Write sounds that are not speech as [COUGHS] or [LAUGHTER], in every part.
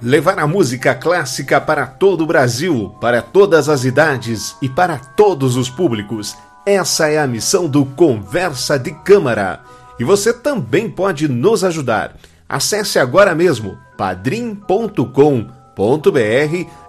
Levar a música clássica para todo o Brasil, para todas as idades e para todos os públicos. Essa é a missão do Conversa de Câmara. E você também pode nos ajudar. Acesse agora mesmo padrim.com.br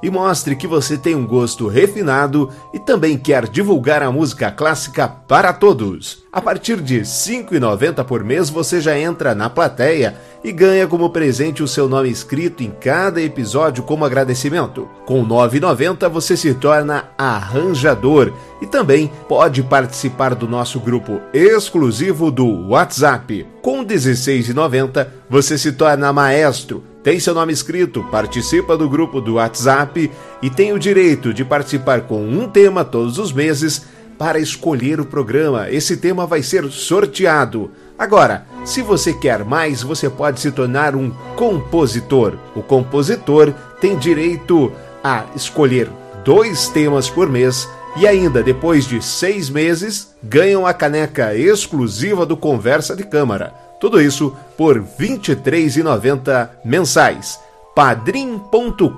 e mostre que você tem um gosto refinado e também quer divulgar a música clássica para todos. A partir de R$ 5,90 por mês você já entra na plateia e ganha como presente o seu nome escrito em cada episódio como agradecimento. Com R$ 9,90 você se torna arranjador e também pode participar do nosso grupo exclusivo do WhatsApp. Com R$ 16,90 você se torna maestro tem seu nome escrito, participa do grupo do WhatsApp e tem o direito de participar com um tema todos os meses para escolher o programa. Esse tema vai ser sorteado. Agora, se você quer mais, você pode se tornar um compositor. O compositor tem direito a escolher dois temas por mês e ainda, depois de seis meses, ganham a caneca exclusiva do Conversa de Câmara. Tudo isso por R$ 23,90 mensais. padrim.com.br.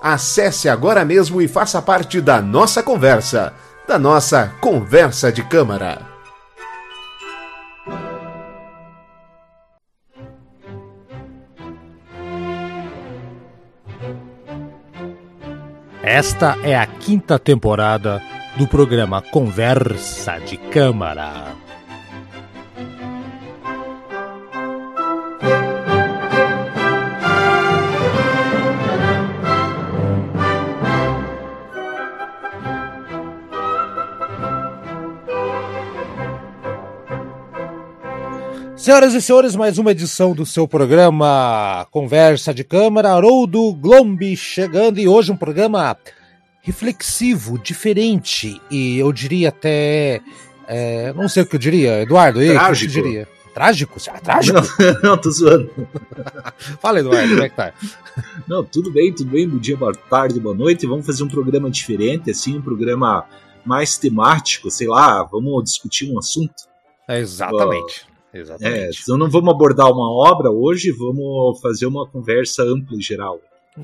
Acesse agora mesmo e faça parte da nossa conversa, da nossa conversa de câmara. Esta é a quinta temporada do programa Conversa de Câmara. Senhoras e senhores, mais uma edição do seu programa Conversa de Câmara, Haroldo Glombi chegando e hoje um programa reflexivo, diferente e eu diria até. É, não sei o que eu diria, Eduardo, aí, Trágico. o que eu diria? Trágico? Ah, trágico? Não, [LAUGHS] não, tô zoando. [LAUGHS] Fala, Eduardo, como é que tá? [LAUGHS] Não, tudo bem, tudo bem. Bom dia, boa tarde, boa noite. Vamos fazer um programa diferente, assim, um programa mais temático, sei lá, vamos discutir um assunto. É, exatamente. É, Exatamente. então não vamos abordar uma obra hoje, vamos fazer uma conversa ampla e geral.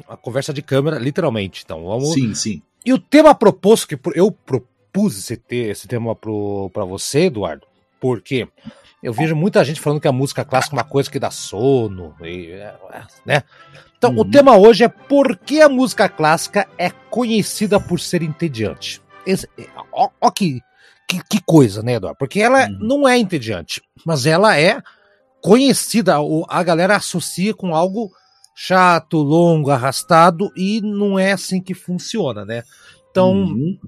A conversa de câmera, literalmente. Então, vamos. Sim, sim. E o tema proposto, que eu propus esse, te- esse tema para você, Eduardo, porque eu vejo muita gente falando que a música clássica é uma coisa que dá sono, e, é, é, né? Então, o Uhum. tema hoje é por que a música clássica é conhecida por ser entediante. Esse, ó, ó que, que, que coisa, né, Eduardo? Porque ela Uhum. não é entediante, mas ela é conhecida, a galera associa com algo chato, longo, arrastado, e não é assim que funciona, né? Então, Uhum.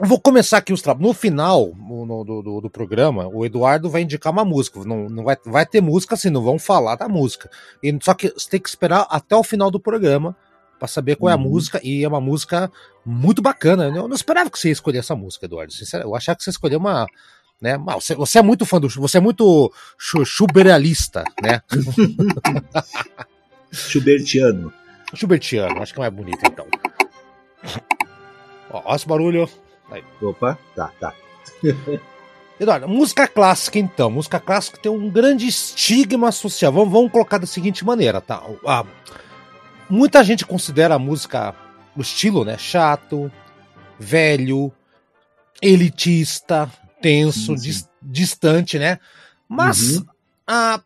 vou começar aqui os trabalhos. No final no- do, do, do programa, o Eduardo vai indicar uma música. Não, não vai, vai ter música assim, não vão falar da música. E, só que você tem que esperar até o final do programa pra saber qual é a Uhum. música. E é uma música muito bacana. Eu não esperava que você ia escolher essa música, Eduardo. Sinceramente, eu achava que você escolheu uma. Né? mas Você, você é muito fã do. Você é muito chu- chuberalista, né? [LAUGHS] Schubertiano. Schubertiano, acho que é mais bonito então. Ó, ó esse barulho. Opa, tá, tá. [LAUGHS] Eduardo, música clássica então. Música clássica tem um grande estigma social. Vamos, vamos colocar da seguinte maneira, tá? Ah, muita gente considera a música, o estilo, né? Chato, velho, elitista, tenso, dis- distante, né? Mas Uhum. ah,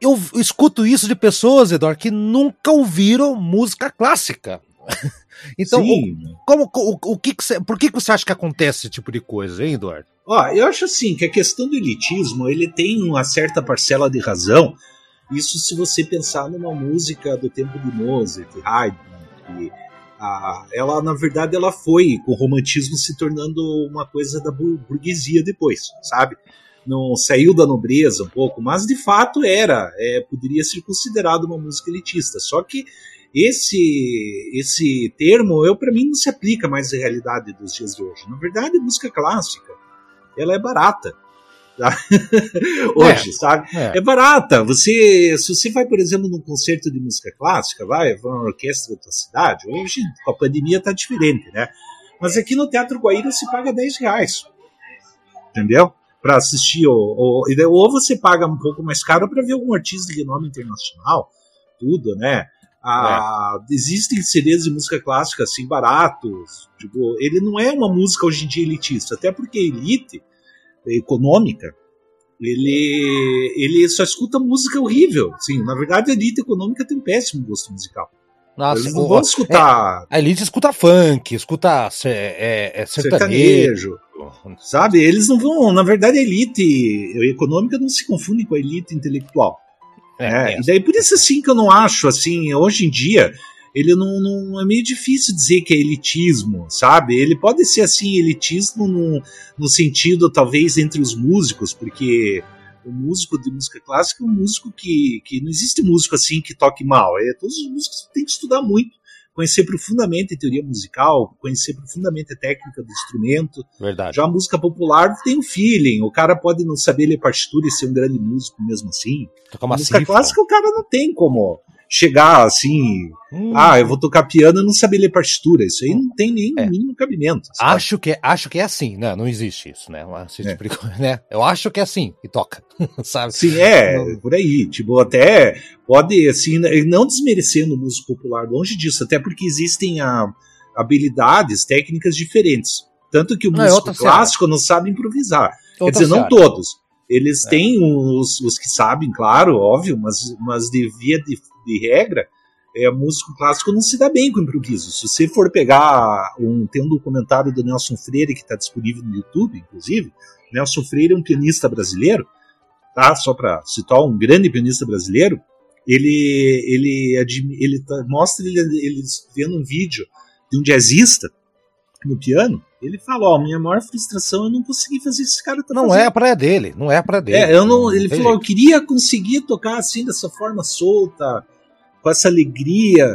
eu escuto isso de pessoas, Eduardo, que nunca ouviram música clássica. [LAUGHS] então, o, como, o, o que que você, por que, que você acha que acontece esse tipo de coisa, hein, Eduardo? Ó, eu acho assim que a questão do elitismo ele tem uma certa parcela de razão. Isso se você pensar numa música do tempo de Mozart, Haydn, que ela na verdade ela foi com o romantismo se tornando uma coisa da bur- burguesia depois, sabe? Não saiu da nobreza um pouco, mas de fato era, é, poderia ser considerado uma música elitista. Só que esse esse termo eu para mim não se aplica mais à realidade dos dias de hoje. Na verdade, música clássica ela é barata. [LAUGHS] Hoje, sabe? É. É barata. Você, se você vai, por exemplo, num concerto de música clássica, vai, vai uma orquestra da tua cidade, hoje com a pandemia tá diferente, né? Mas aqui no Teatro Guaíra se paga 10 reais. Entendeu? Para assistir, ou, ou, ou você paga um pouco mais caro para ver algum artista de renome internacional, tudo, né? Ah, é. Existem CDs de música clássica assim baratos. Tipo, ele não é uma música hoje em dia elitista, até porque elite econômica ele, ele só escuta música horrível. Sim, na verdade, a elite econômica tem um péssimo gosto musical. Nossa, Eles não vão escutar. É, a elite escuta funk, escuta é, é, sertanejo, sertanejo. Sabe? Eles não vão. Na verdade, a elite econômica não se confunde com a elite intelectual. É, é, é, e daí por isso assim que eu não acho assim, hoje em dia, ele não, não, é meio difícil dizer que é elitismo, sabe? Ele pode ser assim elitismo no, no sentido talvez entre os músicos, porque o músico de música clássica é um músico que, que não existe músico assim que toque mal. É, todos os músicos têm que estudar muito conhecer profundamente a teoria musical, conhecer profundamente a técnica do instrumento. Verdade. Já a música popular tem um feeling, o cara pode não saber ler partitura e ser um grande músico mesmo assim. A música cifra. clássica o cara não tem como chegar assim, hum. ah, eu vou tocar piano e não saber ler partitura. Isso aí não tem nem é. mínimo cabimento. Sabe? Acho que, acho que é assim, né? Não existe isso, né? Tipo é. [LAUGHS] né? Eu acho que é assim e toca, [LAUGHS] sabe? Sim, é, não... por aí. Tipo, até pode, assim, não desmerecendo o músico popular, longe disso, até porque existem a, habilidades, técnicas diferentes. Tanto que o não, é músico é clássico não sabe improvisar. Outra Quer dizer, não todos. Eles é. têm os, os que sabem, claro, óbvio, mas, mas de via de, de regra, é, músico clássico não se dá bem com improviso. Se você for pegar um, tem um documentário do Nelson Freire que está disponível no YouTube, inclusive. Nelson Freire é um pianista brasileiro, tá? Só para citar um grande pianista brasileiro. Ele ele ele tá, mostra ele, ele vendo um vídeo de um jazzista no piano. Ele fala: Ó, minha maior frustração é eu não consegui fazer esse cara tá Não fazendo. é a praia dele, não é a praia dele. É, eu não, ele falou: eu queria conseguir tocar assim, dessa forma solta, com essa alegria.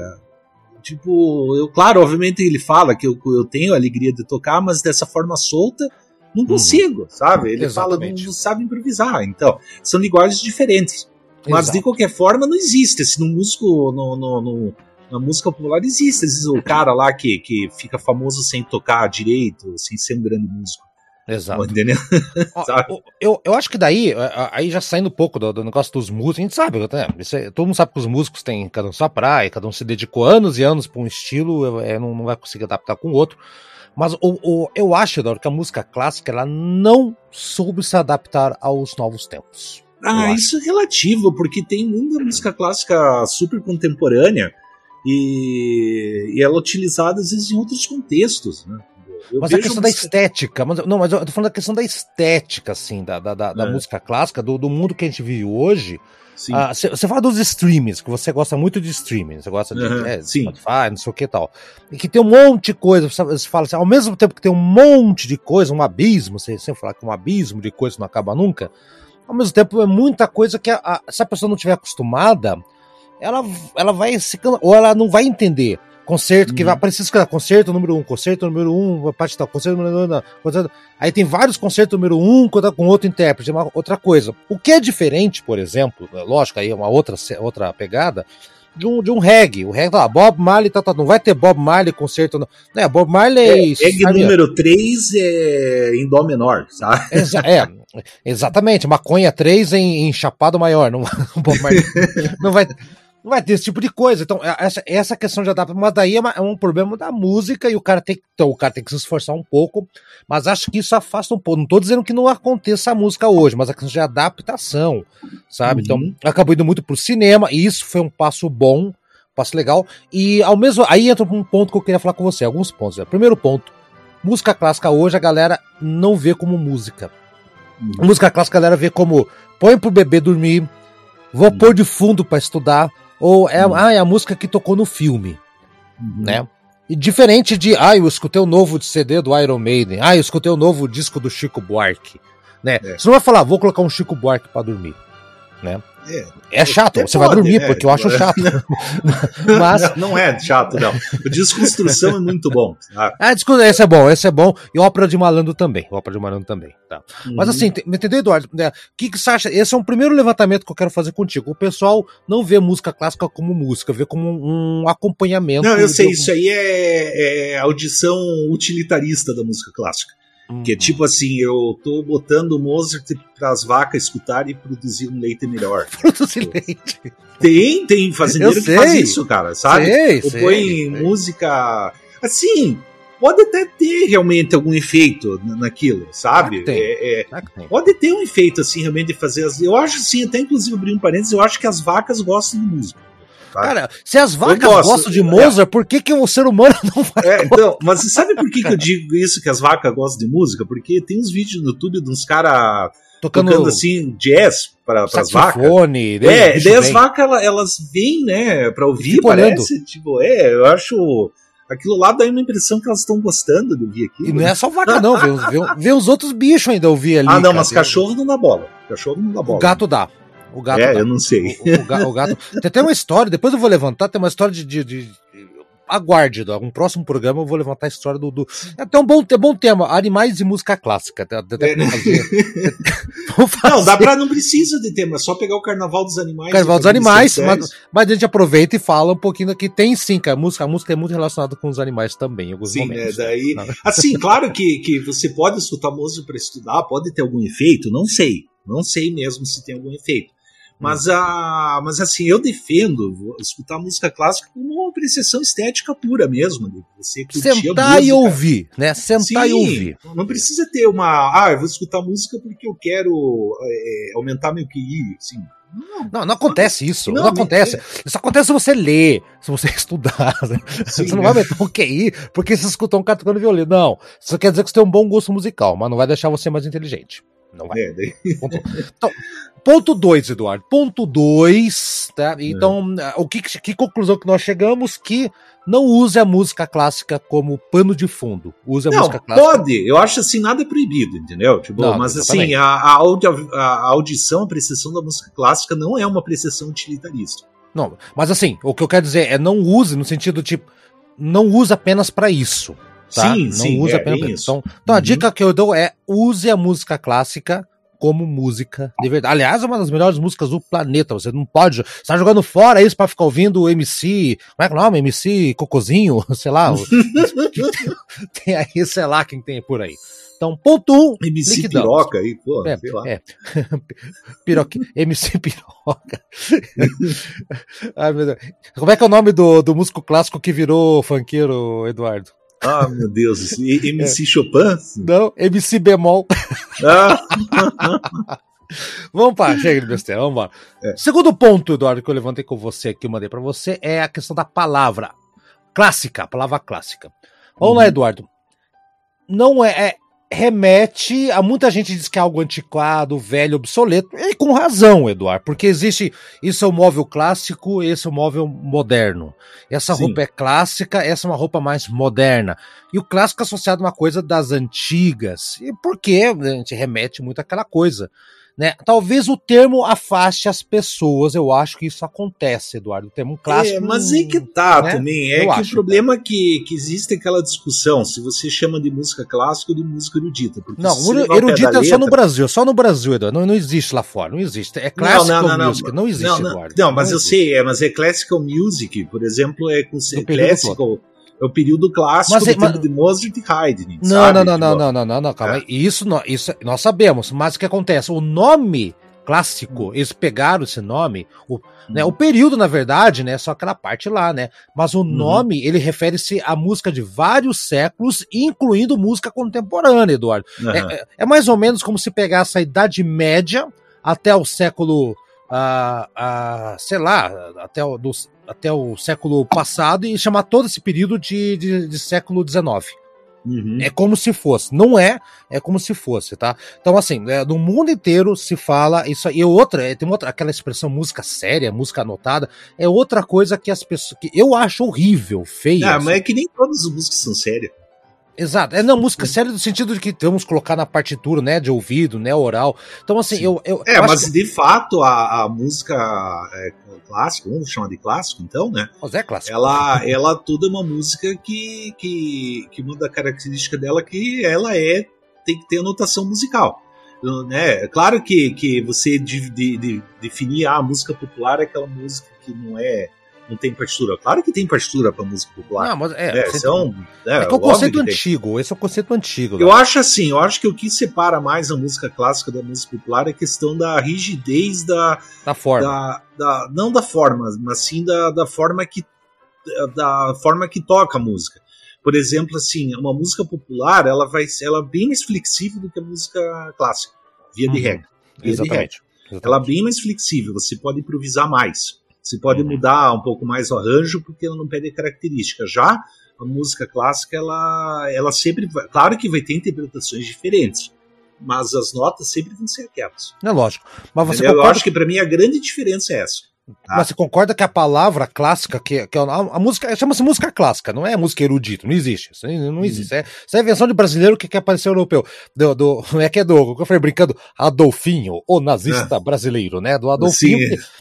Tipo, eu, claro, obviamente ele fala que eu, eu tenho a alegria de tocar, mas dessa forma solta, não uhum. consigo, uhum. sabe? Ele Exatamente. fala, não, não sabe improvisar. Então, são linguagens diferentes. Mas Exato. de qualquer forma, não existe. Se no músico, no, no, no na música popular existe, às vezes o cara lá que, que fica famoso sem tocar direito, sem ser um grande músico. Exato. Entendeu? [LAUGHS] eu, eu acho que daí, aí já saindo um pouco do, do negócio dos músicos, a gente sabe, né? É, todo mundo sabe que os músicos têm cada um sua praia, cada um se dedicou anos e anos para um estilo, é, não, não vai conseguir adaptar com o outro. Mas o, o, eu acho, Eduardo, que a música clássica ela não soube se adaptar aos novos tempos. Ah, isso é relativo, porque tem muita música clássica super contemporânea e, e ela é utilizada às vezes em outros contextos, né? Eu mas a questão da estética, mas, não, mas eu tô falando da questão da estética, assim, da, da, da, é. da música clássica, do, do mundo que a gente vive hoje. Você ah, fala dos streamings, que você gosta muito de streaming, você gosta de uhum, é, Spotify, não sei o que e tal. E que tem um monte de coisa, você fala assim, ao mesmo tempo que tem um monte de coisa, um abismo, você sempre fala que um abismo de coisa não acaba nunca, ao mesmo tempo é muita coisa que a, a, se a pessoa não tiver acostumada, ela, ela vai se. Ou ela não vai entender. Concerto, uhum. que vai aparecer escrever concerto número um, concerto número um, parte tal, concerto número um, concerto, aí tem vários concertos número um com outro intérprete, uma outra coisa. O que é diferente, por exemplo, é lógico, aí é uma outra, outra pegada, de um, de um reggae. O reggae, tá, Bob Marley, tá, tá, não vai ter Bob Marley concerto. Não. É, Bob Marley. É, reggae número 3 é em Dó menor, sabe? Exa é, exatamente. Maconha 3 em, em Chapado Maior. Não, [LAUGHS] Bob Marley, [LAUGHS] não vai. Não vai ter esse tipo de coisa. Então, é, essa, essa questão de adaptação, mas daí é, uma, é, um problema da música e o cara tem que. Então, o cara tem que se esforçar um pouco. Mas acho que isso afasta um pouco. Não tô dizendo que não aconteça a música hoje, mas a questão de adaptação, sabe? Então, uhum. Então, acabou indo muito pro cinema, e isso foi um passo bom, um passo legal. E ao mesmo. Aí entra um ponto que eu queria falar com você, alguns pontos. Né? Primeiro ponto. Música clássica hoje a galera não vê como música. Uhum. Música clássica a galera vê como põe pro bebê dormir, vou uhum. pôr de fundo para estudar, ou é, uhum. ah, é a música que tocou no filme, uhum. né? E diferente de, ah, eu escutei o novo CD do Iron Maiden, ah, eu escutei o novo disco do Chico Buarque, né? É. Você não vai falar, vou colocar um Chico Buarque para dormir, né? É, é chato, você pode, vai dormir, é, porque eu acho chato. [LAUGHS] Mas... Não, não, é chato, não. O Desconstrução é muito bom. Ah, esse é bom, esse é bom. E Ópera de Malandro também. Ópera de Malandro também. Tá. Uhum. Mas assim, entendeu, Eduardo? O que, que você acha? Esse é um primeiro levantamento que eu quero fazer contigo. O pessoal não vê música clássica como música, vê como um acompanhamento. Não, eu sei, isso aí é, é audição utilitarista da música clássica. Uhum. Que é tipo assim, eu tô botando Mozart para as vacas escutarem e produzir um leite melhor. [LAUGHS] Produzir leite. Tem, tem fazendeiro que faz isso, cara, sabe? Sei, Ou põe sei. música. Assim, pode até ter realmente algum efeito naquilo, sabe? É, é, pode ter um efeito, assim, realmente de fazer as. Eu acho assim, até inclusive abrir um parênteses, eu acho que as vacas gostam de música. Tá? Cara, se as vacas gostam de Mozart, é. por que, que o ser humano [LAUGHS] não vai? É, então, mas você sabe por que, que eu digo isso, que as vacas gostam de música? Porque tem uns vídeos no YouTube de uns caras tocando, tocando, assim jazz para as vacas. É, daí as vacas elas, elas vêm, né, para ouvir, parece. Olhando. Tipo, é, eu acho aquilo lá dá uma impressão que elas estão gostando de ouvir aqui. E não é só vaca, não, vê, vê, vê, os outros bichos ainda ouvir ali. Ah, não, cara, mas cachorro não dá bola. Cachorro não dá bola. O gato dá. O gato. É, dá. eu não sei. O, o, o, gato. [LAUGHS] Tem até uma história, depois eu vou levantar, tem uma história de. de, de aguarde, um próximo programa eu vou levantar a história do. do... É até um bom, é bom tema, animais e música clássica. Até, é, né? [LAUGHS] fazer. Não, dá pra. Não precisa de tema, é só pegar o Carnaval dos Animais. Carnaval dos Animais, mas, mas, a gente aproveita e fala um pouquinho que tem sim, que a música, a música é muito relacionada com os animais também, em alguns sim, né, momentos. Né? Daí, assim, claro que, que você pode escutar música para estudar, pode ter algum efeito, não sei. Não sei mesmo se tem algum efeito. Mas, a, mas assim, eu defendo escutar música clássica como uma apreciação estética pura mesmo. Você Sentar e ouvir, né? Sentar Sim, e ouvir. Não precisa ter uma. Ah, eu vou escutar música porque eu quero é, aumentar meu QI. Assim. Não, não, não, acontece isso. Não, não acontece. É... Isso acontece se você ler, se você [LAUGHS] estudar. Sim, você não vai aumentar o QI porque você escutou um cara tocando violino. Não. Isso quer dizer que você tem um bom gosto musical, mas não vai deixar você mais inteligente. Não vai. É, daí... Então, ponto 2, Eduardo. Ponto 2, tá? Então, é. o que, que conclusão que nós chegamos? Que não use a música clássica como pano de fundo. Use a não, música clássica. Pode, eu acho assim, nada é proibido, entendeu? Tipo, não, mas assim, a, a, audi a audição, a apreciação da música clássica não é uma apreciação utilitarista. Não, mas assim, o que eu quero dizer é não use no sentido tipo, não use apenas para isso. Tá? Sim, não sim, usa é, apenas. É então, então uhum. a dica que eu dou é use a música clássica como música de verdade. Aliás, é uma das melhores músicas do planeta. Você não pode. Você tá jogando fora isso para ficar ouvindo o MC. Como é que é o nome? MC Cocozinho? [LAUGHS] Sei lá. [LAUGHS] tem aí, sei lá quem tem por aí. Então, ponto 1. Um, MC liquidamos. Piroca aí, pô, é, sei lá. É. [LAUGHS] Piroca, MC Piroca. Ai, meu Deus. Como é que é o nome do, do músico clássico que virou funkeiro, Eduardo? Ah, meu Deus. MC [LAUGHS] é. Chopin? Não, MC bemol. Ah. [LAUGHS] vamos para, chega de besteira, vamos embora. É. Segundo ponto, Eduardo, que eu levantei com você, eu mandei para você, é a questão da palavra clássica, a palavra clássica. Vamos uhum. lá, Eduardo. Não é, é, remete a muita gente diz que é algo antiquado, velho, obsoleto, e com razão, Eduardo, porque existe isso é o móvel clássico, esse é o móvel moderno. Essa Sim. roupa é clássica, essa é uma roupa mais moderna. E o clássico é associado a uma coisa das antigas. E por que a gente remete muito àquela coisa? Né? Talvez o termo afaste as pessoas, eu acho que isso acontece, Eduardo. O termo clássico. É, mas aí que tá né? também. É eu que o problema que, que, que existe aquela discussão se você chama de música clássica ou de música erudita. Não, erudita é só no Brasil, só no Brasil, Eduardo. Não, não existe lá fora, não existe. É classical não, não, não, music, não, existe, não, Eduardo. Não, mas eu existe. sei, é, mas é classical music, por exemplo, é com classical. É o período clássico mas, do mas, tempo de Mozart e Haydn. Não, sabe? não, não, tipo, não, não, não, não, calma. É. Isso, isso nós sabemos, mas o que acontece? O nome clássico, eles pegaram esse nome, o, né, o período, na verdade, né, só aquela parte lá, né, mas o uhum. nome, ele refere-se à música de vários séculos, incluindo música contemporânea, Eduardo. Uhum. É, é, mais ou menos como se pegasse a Idade Média até o século, uh, uh, sei lá, até o, dos, até o século passado e chamar todo esse período de, de, de século XIX. Uhum. É como se fosse. Não é, é como se fosse, tá? Então, assim, é, no mundo inteiro se fala isso aí. E outra, é, tem outra, aquela expressão música séria, música anotada, é outra coisa que as pessoas. que eu acho horrível, feio. Ah, assim. mas é que nem todas as músicas são sérias. Exato. É, não, música séria no sentido de que vamos colocar na partitura, né, de ouvido, né, oral. Então, assim, eu, eu. É, eu mas que... de fato a, a música é, clássica, vamos chamar de clássico, então, né? Mas é clássico. Ela, ela toda é uma música que, que, que uma da característica dela é que ela é tem que ter anotação musical. Né? Claro que, que você de, de, de definir ah, a música popular é aquela música que não é não tem partitura. Claro que tem partitura para música popular. Não, mas é, é, você- são, é, é que é o conceito antigo, esse é o conceito antigo. Eu né? acho assim, eu acho que o que separa mais a música clássica da música popular é a questão da rigidez da, Da forma. da, da- não da forma, mas sim da, da forma que da forma que toca a música. Por exemplo, assim, uma música popular, ela vai ser ela é bem mais flexível do que a música clássica, via de Uhum. regra. Via de regra. Exatamente. Ela é bem mais flexível, você pode improvisar mais. Você pode Uhum. mudar um pouco mais o arranjo porque ela não perde característica. Já a música clássica, ela, ela sempre vai, claro que vai ter interpretações diferentes, mas as notas sempre vão ser aquelas. É lógico. Mas você, Entendeu? Eu concorda, acho que para mim a grande diferença é essa. Mas você concorda que a palavra clássica, que, que é a, a música, chama-se música clássica, não é música erudito, não existe. Isso aí Uhum. não existe. É, isso é invenção de brasileiro que quer parecer europeu. Do, do, não [LAUGHS] é que é do, que eu falei brincando, Adolfinho, o nazista brasileiro, né? Do Adolfinho,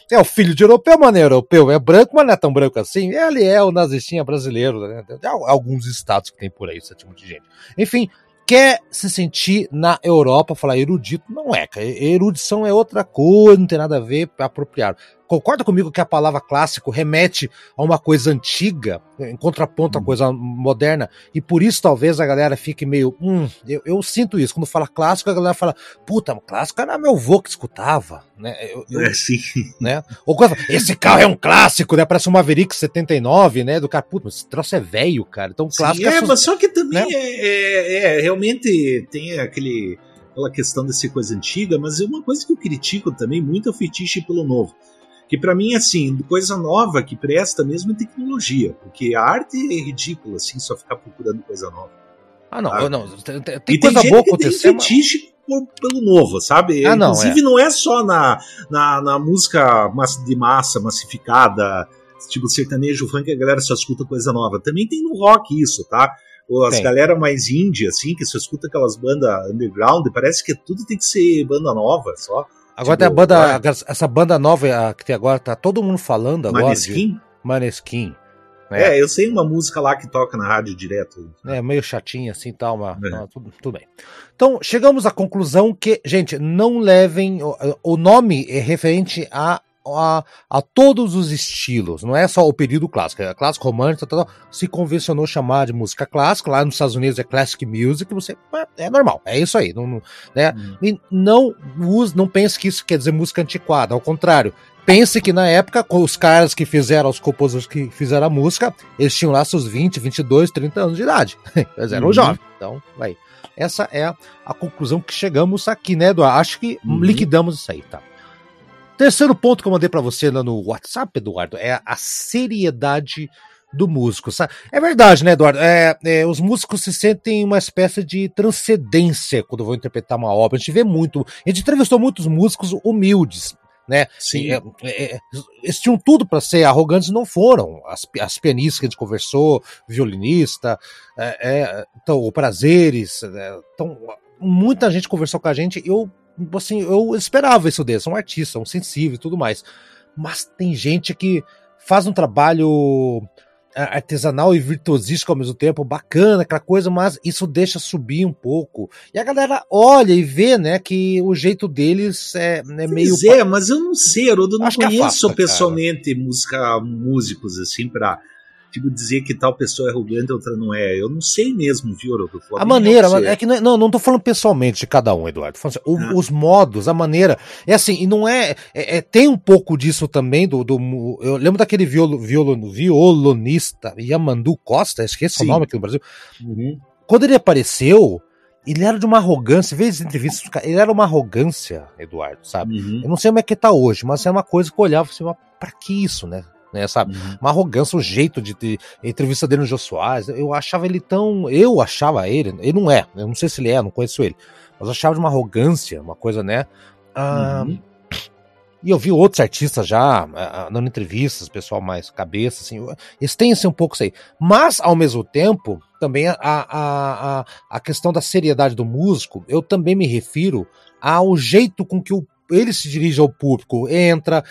que é o filho de europeu, mas não é europeu, é branco, mas não é tão branco assim. Ele é o nazistinha brasileiro, né? Tem alguns estados que tem por aí esse tipo de gente. Enfim, quer se sentir na Europa, falar erudito, não é, cara. Erudição é outra coisa, não tem nada a ver, é apropriado. Concorda comigo que a palavra clássico remete a uma coisa antiga, em contraponto à Hum. coisa moderna, e por isso talvez a galera fique meio. Hum, eu, eu sinto isso. Quando fala clássico, a galera fala, puta, clássico era meu avô que escutava, né? Eu, eu- É, sim. [LAUGHS] né? Ou quando fala, esse carro é um clássico, né? Parece um Maverick 79, né? Do cara, puta, esse troço é velho, cara. Então, clássico Sim, é, é, mas só que também né? é, é- é, realmente tem aquele, aquela questão de ser coisa antiga, mas é uma coisa que eu critico também muito é o fetiche pelo novo. Que pra mim, assim, coisa nova que presta mesmo é tecnologia, porque a arte é ridícula, assim, só ficar procurando coisa nova. Ah, não, não. Tem, tem e coisa tem boa acontecendo. tem fetiche pelo novo, sabe? Ah, não, Inclusive, não é. só na, na, na música de massa, massificada, tipo sertanejo, funk, a galera só escuta coisa nova. Também tem no rock isso, tá? Ou As Tem. galera mais indie, assim, que só escuta aquelas bandas underground, parece que tudo tem que ser banda nova só. Agora Tipo, tem a banda, vai. essa banda nova que tem agora, tá todo mundo falando agora. Maneskin? De Maneskin. né? É, eu sei uma música lá que toca na rádio direto. É meio chatinha assim tal, mas É. não, tudo, tudo bem. Então, chegamos à conclusão que, gente, não levem. O, o nome é referente a, a, a todos os estilos, não é só o período clássico. É clássico romântico, tal, tal, se convencionou chamar de música clássica, lá nos Estados Unidos é classic music, você é, é normal, é isso aí. Não, né? Hum. E não use, não pense que isso quer dizer música antiquada, ao contrário. Pense que na época, com os caras que fizeram, os compositores que fizeram a música, eles tinham lá seus 20, 22, 30 anos de idade. [LAUGHS] Eles eram Uhum. jovens. Então, vai. Essa é a, a conclusão que chegamos aqui, né, Eduardo? Acho que Uhum. liquidamos isso aí, tá? Terceiro ponto que eu mandei pra você lá no WhatsApp, Eduardo, é a seriedade do músico. sabe? É verdade, né, Eduardo? É, é, os músicos se sentem uma espécie de transcendência quando vão interpretar uma obra. A gente vê muito. A gente entrevistou muitos músicos humildes, né? Sim. É, é, é, eles tinham tudo para ser arrogantes, não foram. As, as pianistas que a gente conversou, violinista, é, é, então, o Prazeres. é, então, muita gente conversou com a gente. Eu, assim, eu esperava isso deles. São artistas, são sensíveis e tudo mais. Mas tem gente que faz um trabalho a- artesanal e virtuosístico ao mesmo tempo, bacana, aquela coisa, mas isso deixa subir um pouco. E a galera olha e vê, né, que o jeito deles é, é meio. Pois é, mas eu não sei, eu não Acho que conheço afasta, pessoalmente música, músicos, assim, pra tipo, dizer que tal pessoa é arrogante e outra não é. Eu não sei mesmo, viu, Haroldo? Vou A maneira, é que não, não, não tô falando pessoalmente de cada um, Eduardo. Assim, o- Ah. Os modos, a maneira. É assim, e não é, é- é- Tem um pouco disso também do. do eu lembro daquele violo, violo, violonista Yamandu Costa, esqueci Sim. o nome aqui no Brasil. Uhum. Quando ele apareceu, ele era de uma arrogância. Vê as entrevistas, ele era uma arrogância, Eduardo, sabe? Uhum. Eu não sei como é que tá hoje, mas é uma coisa que eu olhava assim, mas pra que isso, né? Né sabe? Uhum. uma arrogância, um jeito de, a entrevista dele no Jô Soares. Eu achava ele tão. Eu achava ele, ele não é, eu não sei se ele é, não conheço ele, mas eu achava de uma arrogância, uma coisa, né? Ah, Uhum. E eu vi outros artistas já ah, dando entrevistas, pessoal mais cabeça, assim, eles têm assim, um pouco isso aí. Mas, ao mesmo tempo, também a, a, a, a questão da seriedade do músico, eu também me refiro ao jeito com que o ele se dirige ao público, entra,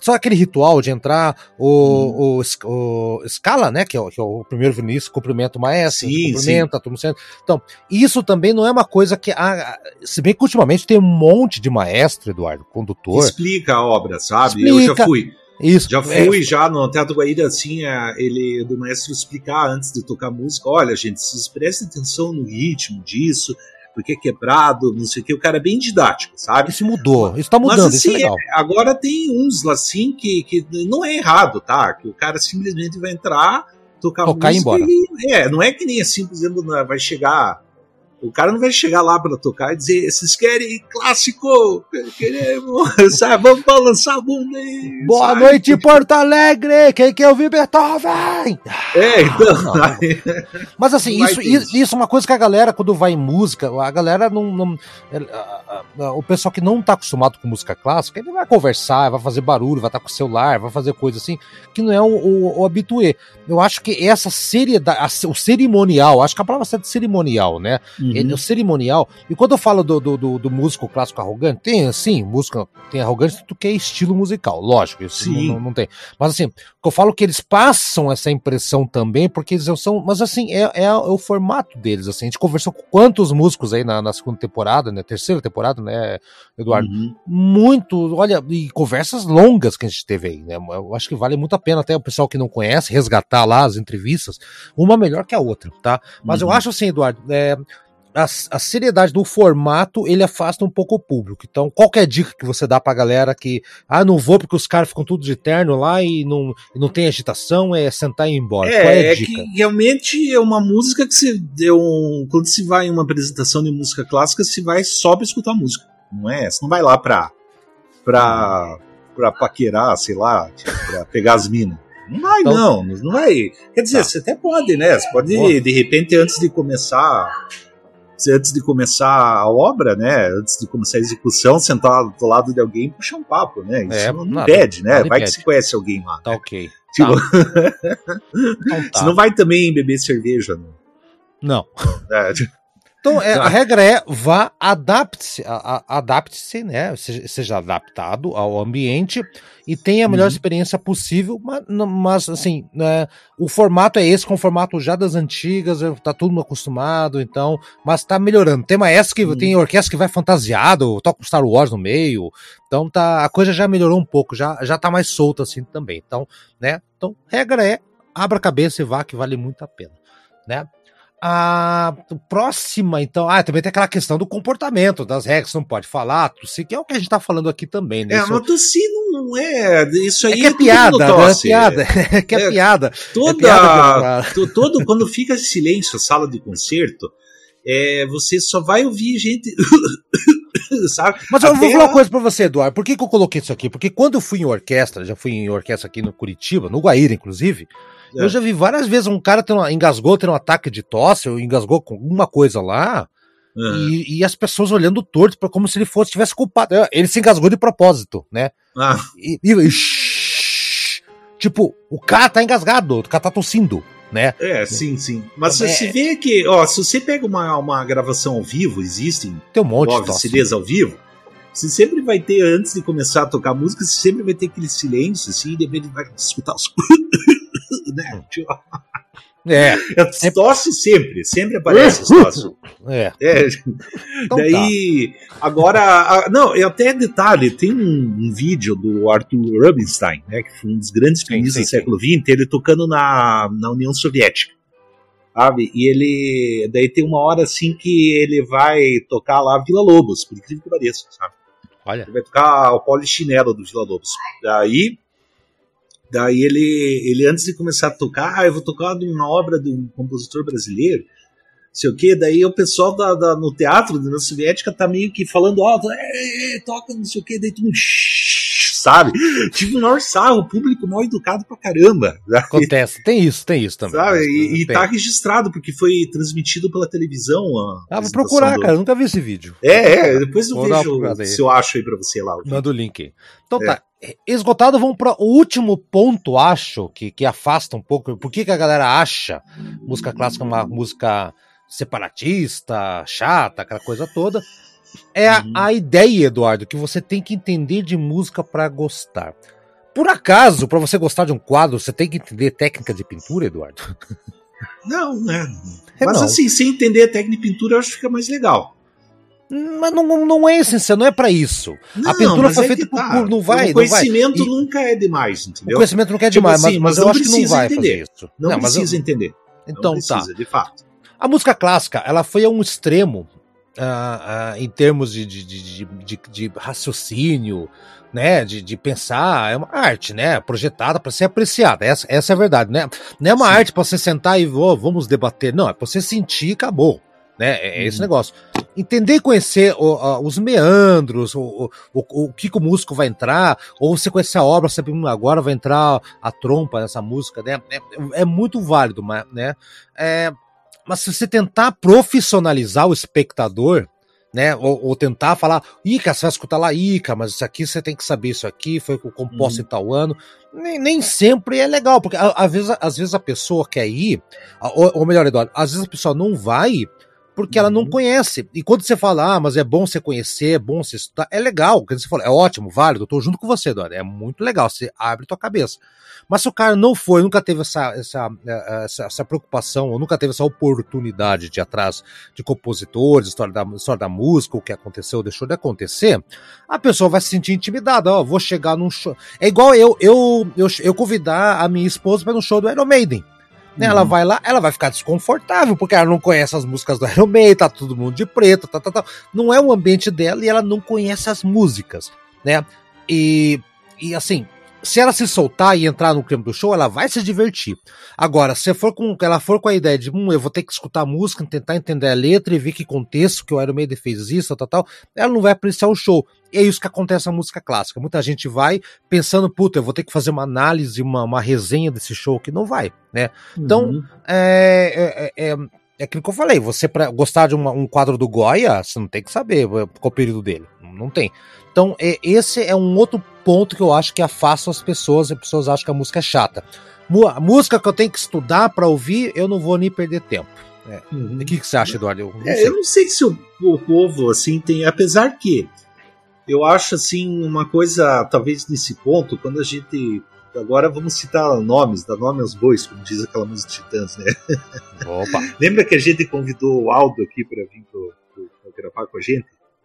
só aquele ritual de entrar, o, o, es- o Scala, né, que é o, que é o primeiro violinista, cumprimenta o maestro, Sim, cumprimenta, todo mundo senta. Então, isso também não é uma coisa que, ah, se bem que ultimamente tem um monte de maestro, Eduardo, condutor, Explica a obra, sabe? Eu já Explica. fui. Isso. Já fui é. já no Teatro Guaíra, assim, ele, do maestro explicar antes de tocar música, olha, gente, vocês prestem atenção no ritmo disso, porque é quebrado, não sei o que, o cara é bem didático, sabe? Isso mudou, isso tá mudando, Mas, assim, isso é legal. Agora tem uns lá, assim, que, que não é errado, tá? Que o cara simplesmente vai entrar, tocar, tocar música e. E, é, não é que nem assim, por exemplo, vai chegar o cara não vai chegar lá para tocar e dizer: vocês querem clássico? Queremos, [LAUGHS] sabe? Vamos balançar a bunda aí. Boa sabe? noite, Porto Alegre! Quem quer ouvir Beethoven? É, então. [LAUGHS] Mas assim, isso, isso, isso, é uma coisa que a galera, quando vai em música, a galera não. não o pessoal que não tá acostumado com música clássica, ele vai conversar, vai fazer barulho, vai estar tá com o celular, vai fazer coisa assim, que não é o, o, o habitué. Eu acho que essa seriedade, o cerimonial, acho que a palavra certa é cerimonial, né? Uhum. Ele, o cerimonial. E quando eu falo do, do, do, do músico clássico arrogante, tem assim, música tem arrogante do que é estilo musical, lógico, isso não, não, tem. Mas assim, eu falo que eles passam essa impressão também, porque eles são. Mas assim, é, é, é o formato deles. Assim, a gente conversou com quantos músicos aí na, na segunda temporada, né? Terceira temporada, né, Eduardo? Uhum. Muito, olha, e conversas longas que a gente teve aí, né? Eu acho que vale muito a pena até o pessoal que não conhece resgatar lá as entrevistas, uma melhor que a outra, tá? Mas uhum. eu acho assim, Eduardo, é, a, a, seriedade do formato ele afasta um pouco o público. Então, qual é a dica que você dá pra galera que, ah, não vou porque os caras ficam tudo de terno lá e não, e não tem agitação, é sentar e ir embora? É, qual é, a é dica? que realmente é uma música que se deu. Um, quando se vai em uma apresentação de música clássica, se vai só pra escutar música. Não é? Você não vai lá pra, pra, pra paquerar, sei lá, tipo, pra pegar as minas. Não vai, então, não, não vai. Quer dizer, tá. você até pode, né? Você pode, de repente, antes de começar antes de começar a obra, né? Antes de começar a execução, sentar do lado de alguém e puxar um papo, né? Isso é, não nada, impede, né? Vai impede. que se conhece alguém lá. Tá né? ok. Tipo, tá. [LAUGHS] então, tá. Você não vai também beber cerveja, não. Não. É, então, é, a regra é vá, adapte-se, adapte-se, né? Seja, seja, adaptado ao ambiente e tenha a melhor uhum. experiência possível, mas, mas assim, né, o formato é esse, com o formato já das antigas, tá mundo acostumado, então, mas tá melhorando. Tem maestro que uhum. tem orquestra que vai fantasiado, toca Star Wars no meio, então tá, a coisa já melhorou um pouco, já, já tá mais solta assim também. Então, né? Então, regra é abra a cabeça e vá que vale muito a pena, né? A próxima, então. Ah, também tem aquela questão do comportamento, das regras, não pode falar, tossir, que é o que a gente tá falando aqui também, né? É, isso... mas tossir não é. Isso aí [LAUGHS] é que é, é piada, né? É piada. É que é, é piada. Toda, é piada todo, quando fica silêncio a sala de concerto, é, você só vai ouvir gente. [COUGHS] Sabe? Mas eu Até vou falar uma coisa pra você, Eduardo. Por que, que eu coloquei isso aqui? Porque quando eu fui em orquestra, já fui em orquestra aqui no Curitiba, no Guaíra, inclusive, é. Eu já vi várias vezes um cara tendo engasgou, tendo um ataque de tosse, ou engasgou com alguma coisa lá. Uhum. E, e, as pessoas olhando torto como se ele fosse tivesse culpado. É, ele se engasgou de propósito, né? Ah. E, e, e tipo, o cara tá engasgado, o cara tá tossindo, né? É, sim, sim. Mas é, você vê que, ó, se você pega uma, uma gravação ao vivo, existem tem um monte de CDs ao vivo, você sempre vai ter, antes de começar a tocar música, você sempre vai ter aquele silêncio, assim, e de repente vai escutar os [LAUGHS] né? É. é tosse sempre, sempre aparece esse tosse. É. é. Então Daí, tá. agora, a, não, até detalhe, tem um, um, vídeo do Arthur Rubinstein, né, que foi um dos grandes pianistas do século XX, ele tocando na, na União Soviética. Sabe? E ele. Daí tem uma hora assim que ele vai tocar lá Vila Lobos, por incrível que pareça, sabe? Olha. Ele vai tocar o polichinelo do Vila Lobos. Daí Daí ele, ele antes de começar a tocar, ah, eu vou tocar uma obra de um compositor brasileiro, sei o que, daí o pessoal da, da, no teatro da União Soviética tá meio que falando é, toca não sei o que, daí tu sabe? Tipo, menor sarro, o público mal educado pra caramba. Sabe? Acontece, tem isso, tem isso também. Sabe? E, e tá registrado, porque foi transmitido pela televisão. ah, vou procurar, do... cara, nunca vi esse vídeo. É, é, depois eu vou vejo se eu acho aí pra você lá. Manda o link. Então é. tá, esgotado, vamos para o último ponto, acho, que, que afasta um pouco. Por que, que a galera acha música clássica uma música separatista, chata, aquela coisa toda? É a, uhum. a ideia, Eduardo, que você tem que entender de música para gostar. Por acaso, para você gostar de um quadro, você tem que entender técnica de pintura, Eduardo? [LAUGHS] Não, né? É Mas não. assim, sem entender a técnica de pintura, eu acho que fica mais legal. Mas não, não é essencial, não é para isso. Não, a pintura foi é feita por, tá. Não vai. O conhecimento vai. nunca é demais, entendeu? O conhecimento nunca é tipo demais, tipo mas, assim, mas, eu acho que não vai entender. fazer isso. Não, não precisa eu... entender. Então não precisa, tá. de fato. A música clássica, ela foi a um extremo em termos de, de, de, de, raciocínio, né, de, de pensar, é uma arte, né, projetada para ser apreciada, essa, essa é a verdade, né, não é uma Sim. arte para você sentar e oh, vamos debater, não, é para você sentir e acabou, né, é, é esse uhum. negócio. Entender e conhecer o, uh, os meandros, o, o, o, que, que o músico vai entrar, ou você conhecer a obra, sabe, hum, agora vai entrar a trompa nessa música, né, é, é muito válido, né, é, mas se você tentar profissionalizar o espectador, né? Ou, ou, tentar falar, Ica, você vai escutar lá, Ica, mas isso aqui você tem que saber isso aqui, foi composto uhum. em tal ano. Nem, nem sempre é legal, porque às vezes, às vezes a pessoa quer ir, ou, ou melhor, Eduardo, às vezes a pessoa não vai porque ela não uhum. conhece. E quando você fala, ah, mas é bom você conhecer, é bom você estudar, é legal. Quando você fala, é ótimo, válido, eu tô junto com você, Eduardo. É muito legal, você abre tua cabeça. Mas se o cara não foi, nunca teve essa, essa, essa, essa preocupação, ou nunca teve essa oportunidade de ir atrás de compositores, história da, história da música, o que aconteceu, deixou de acontecer, a pessoa vai se sentir intimidada. Ó, vou chegar num show. É igual eu, eu, eu, eu convidar a minha esposa para no show do Iron Maiden. Né, Ela uhum. vai lá, ela vai ficar desconfortável, porque ela não conhece as músicas do Iron Maiden, tá todo mundo de preto, tá, tá, tá. Não é o ambiente dela e ela não conhece as músicas, né? E, e assim, se ela se soltar e entrar no clima do show, ela vai se divertir. Agora, se for com, ela for com a ideia de, hum, eu vou ter que escutar a música, tentar entender a letra e ver que contexto que o Iron Maiden fez isso, tal, tal, ela não vai apreciar o show. E é isso que acontece na música clássica. Muita gente vai pensando, puta, eu vou ter que fazer uma análise, uma, uma resenha desse show, que não vai, né? Então, uhum. é, é, é, é aquilo que eu falei, você para gostar de uma, um quadro do Goya, você não tem que saber qual é o período dele, não tem. Então, é, esse é um outro ponto que eu acho que afasta as pessoas, as pessoas acham que a música é chata. A música que eu tenho que estudar para ouvir, eu não vou nem perder tempo. É. Uhum. O que, que você acha, Eduardo? Eu não, é, eu não sei se o, o, povo assim tem, apesar que eu acho assim uma coisa, talvez nesse ponto, quando a gente agora vamos citar nomes, dar nome aos bois, como diz aquela música de Titãs, né? [LAUGHS] Opa. Lembra que a gente convidou o Aldo aqui para vir para gravar com a gente?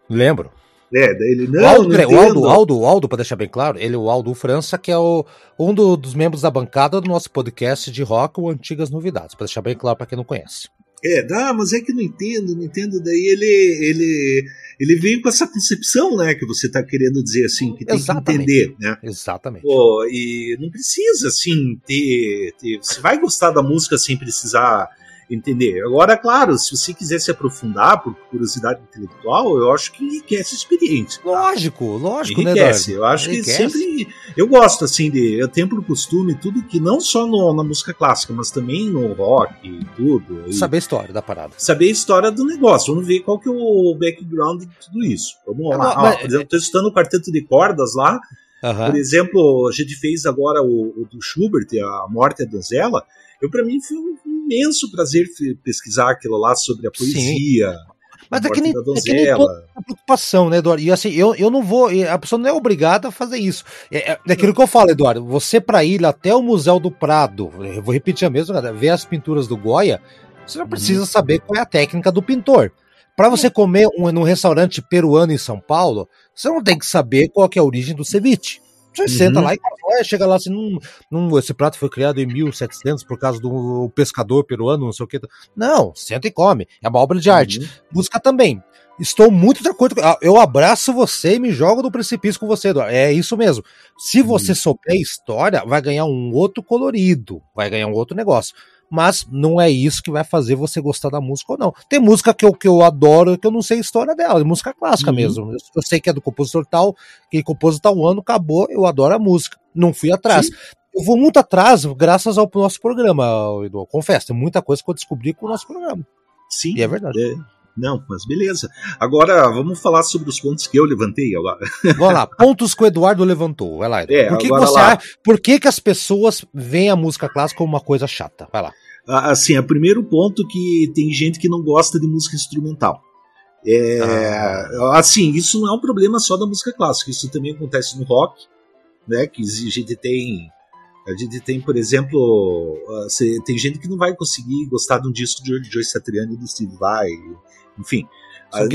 Lembro. É, daí ele, não, o Aldo, não o Aldo, Aldo, Aldo, para deixar bem claro, ele é o Aldo França, que é o, um do, dos membros da bancada do nosso podcast de rock, o Antigas Novidades, para deixar bem claro para quem não conhece. É, dá, mas é que não entendo, não entendo. Daí ele, ele, ele veio com essa concepção, né, que você está querendo dizer assim, que tem Exatamente. que entender, né? Exatamente. Pô, e não precisa, assim, ter, ter. Você vai gostar da música sem precisar entender. Agora, claro, se você quiser se aprofundar por curiosidade intelectual, eu acho que enriquece a experiência. Tá? Lógico, lógico, enriquece. né, Eu acho enriquece. que sempre. Eu gosto, assim, de. Eu tenho por costume tudo que não só no, na música clássica, mas também no rock e tudo. E saber a história da parada. Saber a história do negócio. Vamos ver qual que é o background de tudo isso. Vamos lá. Não, mas... Por exemplo, estou estudando o quarteto de cordas lá. Uhum. Por exemplo, a gente fez agora o, o do Schubert, A Morte da Donzela. Eu, para mim, foi um imenso prazer pesquisar aquilo lá sobre a poesia. Sim. Mas é que, nem, é que nem preocupação, né, Eduardo? E assim, eu, eu não vou. A pessoa não é obrigada a fazer isso. É, é, é aquilo que eu falo, Eduardo. Você, para ir até o Museu do Prado, eu vou repetir a mesma, ver as pinturas do Goya, você não precisa uhum. saber qual é a técnica do pintor. Para você comer um, num restaurante peruano em São Paulo, você não tem que saber qual é a origem do ceviche. Você uhum. senta lá e chega lá assim, num, num, esse prato foi criado em 1700 por causa do pescador peruano, não sei o que. Não, senta e come. É uma obra de arte. Uhum. Música também. Estou muito de acordo com. Eu abraço você e me jogo do precipício com você, Eduardo. É isso mesmo. Se você uhum. souber história, vai ganhar um outro colorido, vai ganhar um outro negócio mas não é isso que vai fazer você gostar da música ou não. Tem música que eu, que eu adoro que eu não sei a história dela, é música clássica uhum. mesmo. Eu, eu, sei que é do compositor tal, que compôs tal ano, acabou, eu adoro a música. Não fui atrás. Sim. Eu vou muito atrás graças ao nosso programa, Edu. Confesso, tem muita coisa que eu descobri com o nosso programa. Sim. E é verdade. É. Não, mas beleza. Agora vamos falar sobre os pontos que eu levantei. [LAUGHS] Vamos lá, pontos que o Eduardo levantou. Vai lá. É, por que, que você lá. por que, que as pessoas veem a música clássica como uma coisa chata? Vai lá. Assim, o primeiro ponto que tem gente que não gosta de música instrumental. É, ah. Assim, isso não é um problema só da música clássica, isso também acontece no rock, né? Que a gente tem. A gente tem, por exemplo, tem gente que não vai conseguir gostar de um disco de Joe Satriani do Steve Vai, enfim.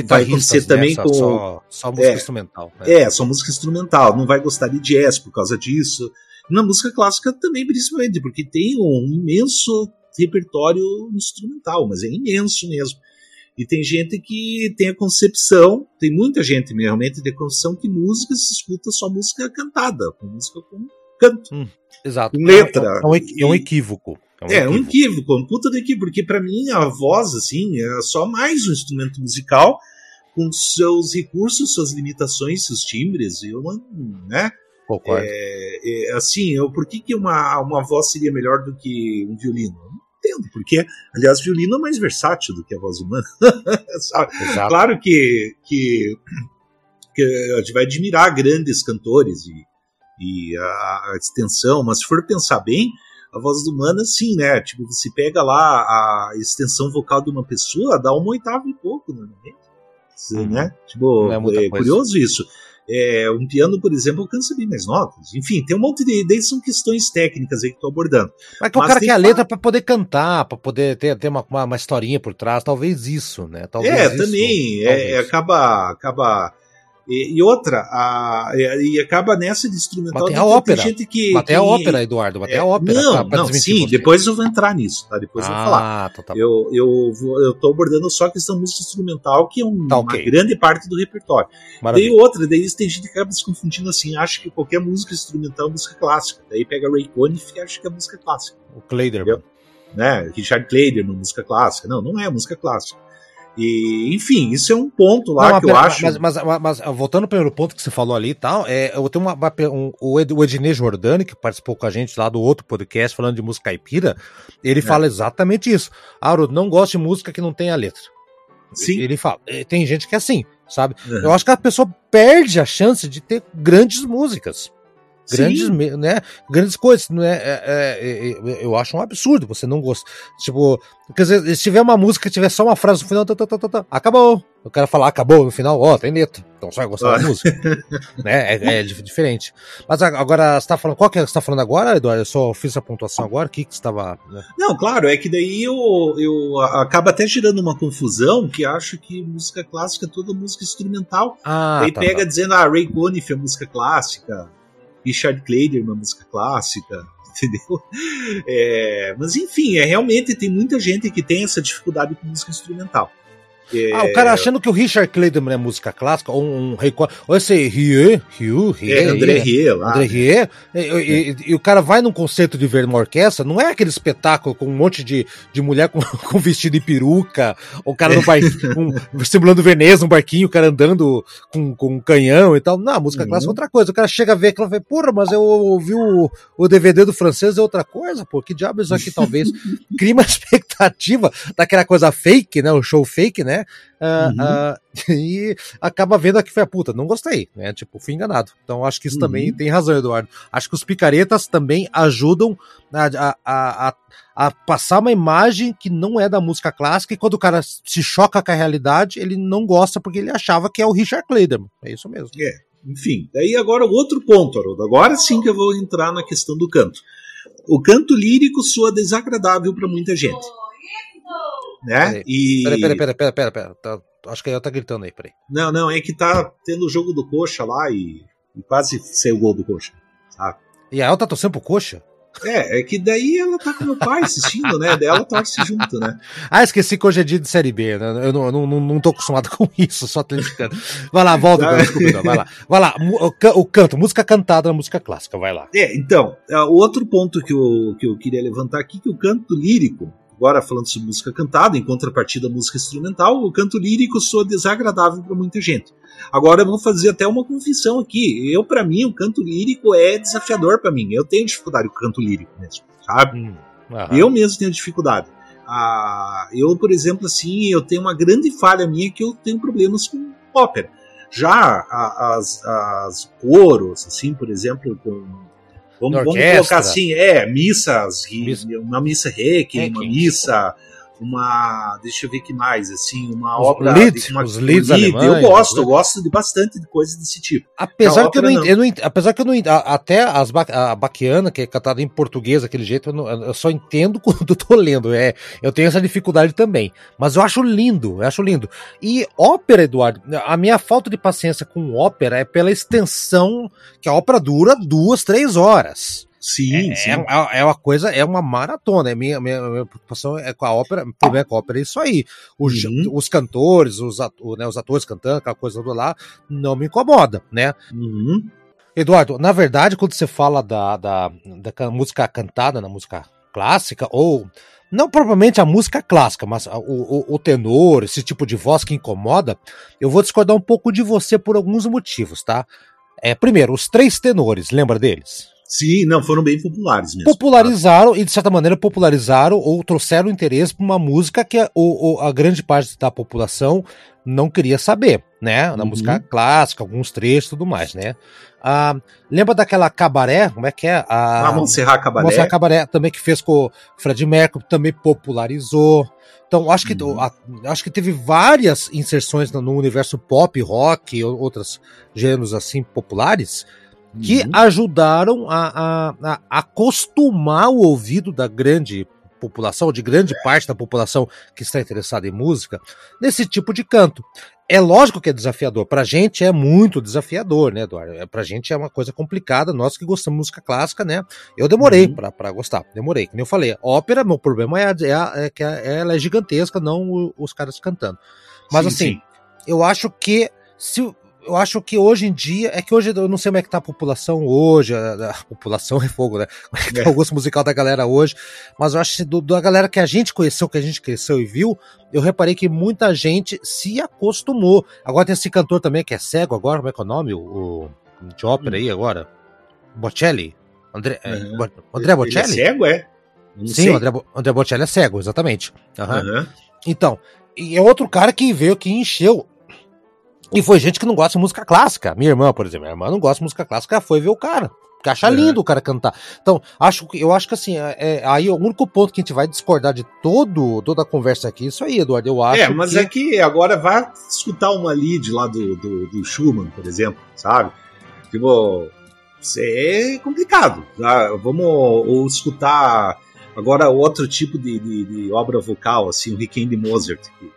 vai acontecer né? também com. Só, só música é, instrumental. Né? É, só música instrumental. Não vai gostar de jazz por causa disso. Na música clássica também, principalmente, porque tem um imenso repertório instrumental, mas é imenso mesmo. E tem gente que tem a concepção, tem muita gente realmente tem a concepção que música se escuta só música cantada, com música com canto. Hum, exato. Letra. É um, é um equívoco. É um, é, equívoco. um equívoco, um puta de equívoco, porque para mim a voz, assim, é só mais um instrumento musical com seus recursos, suas limitações, seus timbres, eu não, né? Concordo. É, é, assim, eu, por que, que uma, uma voz seria melhor do que um violino? Entendo, porque, aliás, violino é mais versátil do que a voz humana. [LAUGHS] claro que, que, que, a gente vai admirar grandes cantores e, e a, a, extensão, mas se for pensar bem, a voz humana, sim, né? Tipo, você pega lá a extensão vocal de uma pessoa, dá uma oitava e pouco, normalmente. Uhum. Né? Tipo, é, é curioso isso. É, um piano, por exemplo, alcança bem mais notas. Enfim, tem um monte de ideias, são questões técnicas aí que estou abordando. Mas que o cara quer a letra para poder cantar, para poder ter, ter uma, uma, uma, historinha por trás, talvez isso, né? Talvez é, isso, também. É, é, acaba, acaba e, e, outra, a, e, e, acaba nessa de instrumental. Mas tem a ópera. Gente que, Mas tem a ópera, Eduardo. Mas é, tem a ópera. Não, tá, não sim, você. depois eu vou entrar nisso, tá? Depois ah, eu vou falar. Tá, tá eu, eu, vou, eu tô abordando só a questão música instrumental, que é um, tá, okay. uma grande parte do repertório. Maravilha. Daí outra, daí tem gente que acaba se confundindo assim, acha que qualquer música instrumental é música clássica. Daí pega Ray Conniff e acha que é música clássica. O Kleiderman. Né? Richard Kleiderman, música clássica. Não, não é música clássica. E, enfim, isso é um ponto lá não, que eu acho. Mas, mas, mas, mas, voltando ao primeiro ponto que você falou ali e tal, é, eu tenho uma, um, o, Ed, o Ednei Jordani, que participou com a gente lá do outro podcast falando de música caipira, ele é. fala exatamente isso. Aro, não gosto de música que não tenha letra. Sim. Ele fala, é, tem gente que é assim, sabe? Uhum. Eu acho que a pessoa perde a chance de ter grandes músicas grandes, né, grandes coisas, né? É, é, é, eu acho um absurdo você não gosta. Tipo, quer dizer, se tiver uma música, tiver só uma frase no final, tá, tá, tá, tá, acabou. Eu quero falar acabou no final, ó, oh, tem letra. Então você vai gostar da ah. música. né? É, é, [LAUGHS] diferente. Mas agora, você tá falando, qual que é você tá falando agora, Eduardo? Eu só fiz a pontuação agora, o que que você tava. Né? Não, claro, é que daí eu, eu acaba até gerando uma confusão que acho que música clássica é toda música instrumental. Ah, aí tá, pega tá. dizendo, ah, Ray Conniff é música clássica. Richard Clayder, uma música clássica, [LAUGHS] entendeu? É, mas enfim, é realmente tem muita gente que tem essa dificuldade com música instrumental. Ah, o cara achando que o Richard Clayton é música clássica, ou um recorde. Ou esse Rie, Rie, Rie, é, André Rie, lá. André Rie, e, e, e, o cara vai num concerto de ver uma orquestra, não é aquele espetáculo com um monte de, de mulher com, [LAUGHS] com vestido de peruca, o cara no barquinho, [LAUGHS] um, simulando Veneza, um barquinho, o cara andando com, com um canhão e tal. Não, a música uhum. clássica é outra coisa. O cara chega a ver aquilo e fala, porra, mas eu ouvi o, o DVD do francês é outra coisa, pô, que diabo isso aqui talvez [LAUGHS] cria uma expectativa daquela coisa fake, né, o show fake, né? Uh, uhum. uh, [LAUGHS] e acaba vendo que foi a puta, não gostei, né? Tipo, fui enganado. Então acho que isso uhum. também tem razão, Eduardo. Acho que os picaretas também ajudam a, a, a, a, passar uma imagem que não é da música clássica e quando o cara se choca com a realidade, ele não gosta porque ele achava que é o Richard Clayderman. É isso mesmo. É, enfim. Daí agora outro ponto, Haroldo. Agora sim que eu vou entrar na questão do canto. O canto lírico soa desagradável para muita gente né? Peraí, e... peraí, peraí, peraí, peraí, peraí, peraí. Tá, acho que ela tá gritando aí, peraí. Não, não, é que tá tendo o jogo do Coxa lá e, e quase saiu o gol do Coxa, sabe? E a ela tá torcendo pro Coxa? É, é que daí ela tá com meu pai assistindo, né? Daí ela torce junto, né? [LAUGHS] Ah, esqueci que hoje é dia de Série B, né? Eu não, não, não, não tô acostumado [LAUGHS] com isso, só atleticano. Vai lá, volta, então, desculpa, vai lá. Vai lá, o, canto, música cantada na música clássica, vai lá. É, então, é, o outro ponto que eu, que eu queria levantar aqui, que o canto lírico, Agora falando sobre música cantada, em contrapartida música instrumental, o canto lírico soa desagradável para muita gente. Agora eu vou fazer até uma confissão aqui. Eu, para mim, o canto lírico é desafiador para mim. Eu tenho dificuldade com o canto lírico mesmo, sabe? Hum, eu mesmo tenho dificuldade. Ah, eu, por exemplo, assim, eu tenho uma grande falha minha que eu tenho problemas com ópera. Já as, as coros, assim, por exemplo, com Vamos, vamos colocar assim, é, missas, missa. uma missa requiem, uma missa uma, deixa eu ver que mais, assim, uma Os obra, leads, uma, os leads lead, eu gosto, eu gosto de bastante de coisas desse tipo. Apesar Não, que eu não, ent- eu não apesar que eu não até as a baquiana que é cantada em português daquele jeito eu, não- eu só entendo [LAUGHS] quando eu tô lendo é eu tenho essa dificuldade também. Mas eu acho lindo eu acho lindo. E ópera Eduardo a minha falta de paciência com ópera é pela extensão que a ópera dura duas três horas Sim, é, sim. é, é uma coisa, é uma maratona. É minha, minha, minha preocupação é com a ópera. O problema com a ópera é isso aí. Os, Uhum. os cantores, os, né, os atores cantando, aquela coisa toda lá, não me incomoda, né? Uhum. Eduardo, na verdade, quando você fala da, da, da ca- música cantada na música clássica, ou não propriamente a música clássica, mas o, o, o tenor, esse tipo de voz que incomoda, eu vou discordar um pouco de você por alguns motivos, tá? É, primeiro, os três tenores, lembra deles? Sim, não, foram bem populares mesmo. popularizaram e de certa maneira popularizaram ou trouxeram interesse para uma música que a, a grande parte da população não queria saber, né? Na Uhum. música clássica, alguns trechos e tudo mais, né? Ah, lembra daquela cabaré? Como é que é? Ah, A Montserrat Cabaré. Montserrat Cabaré também que fez com o Fred Mercury, também popularizou. Então, acho que, Uhum. a- acho que teve várias inserções no, no universo pop, rock e outros gêneros assim populares que Uhum. ajudaram a, a, a acostumar o ouvido da grande população, de grande parte da população que está interessada em música, nesse tipo de canto. É lógico que é desafiador. Pra gente é muito desafiador, né, Eduardo? É, pra gente é uma coisa complicada. Nós que gostamos de música clássica, né? Eu demorei Uhum. pra, pra gostar. Demorei. Como eu falei, ópera, meu problema é, a- é, a- é que a- ela é gigantesca, não o- os caras cantando. Mas Sim, assim, sim. eu acho que se eu acho que hoje em dia é que hoje eu não sei como é que tá a população hoje, a, a população é fogo, né? [LAUGHS] Como é que tá É. o gosto musical da galera hoje, mas eu acho que do, da galera que a gente conheceu, que a gente cresceu e viu, eu reparei que muita gente se acostumou. Agora tem esse cantor também que é cego agora, como é que é o nome? O, o de ópera aí agora? Bocelli? André, é, Uhum. André Ele é Bocelli? cego, é? Não Sim, sei. o André, André Bocelli é cego, exatamente. Aham. Aham. Então, e é outro cara que veio aqui e encheu. E foi gente que não gosta de música clássica. Minha irmã, por exemplo, minha irmã não gosta de música clássica, foi ver o cara. Porque acha É. lindo o cara cantar. Então, acho que eu acho que assim, é, é- aí o único ponto que a gente vai discordar de todo, toda a conversa aqui, é isso aí, Eduardo. Eu acho É, mas que... é que agora vai escutar uma lead lá do, do, do Schumann, por exemplo, sabe? Tipo, isso é complicado. Tá? Vamos ou escutar agora outro tipo de, de, de obra vocal, assim, o Requiem de Mozart. Que, é,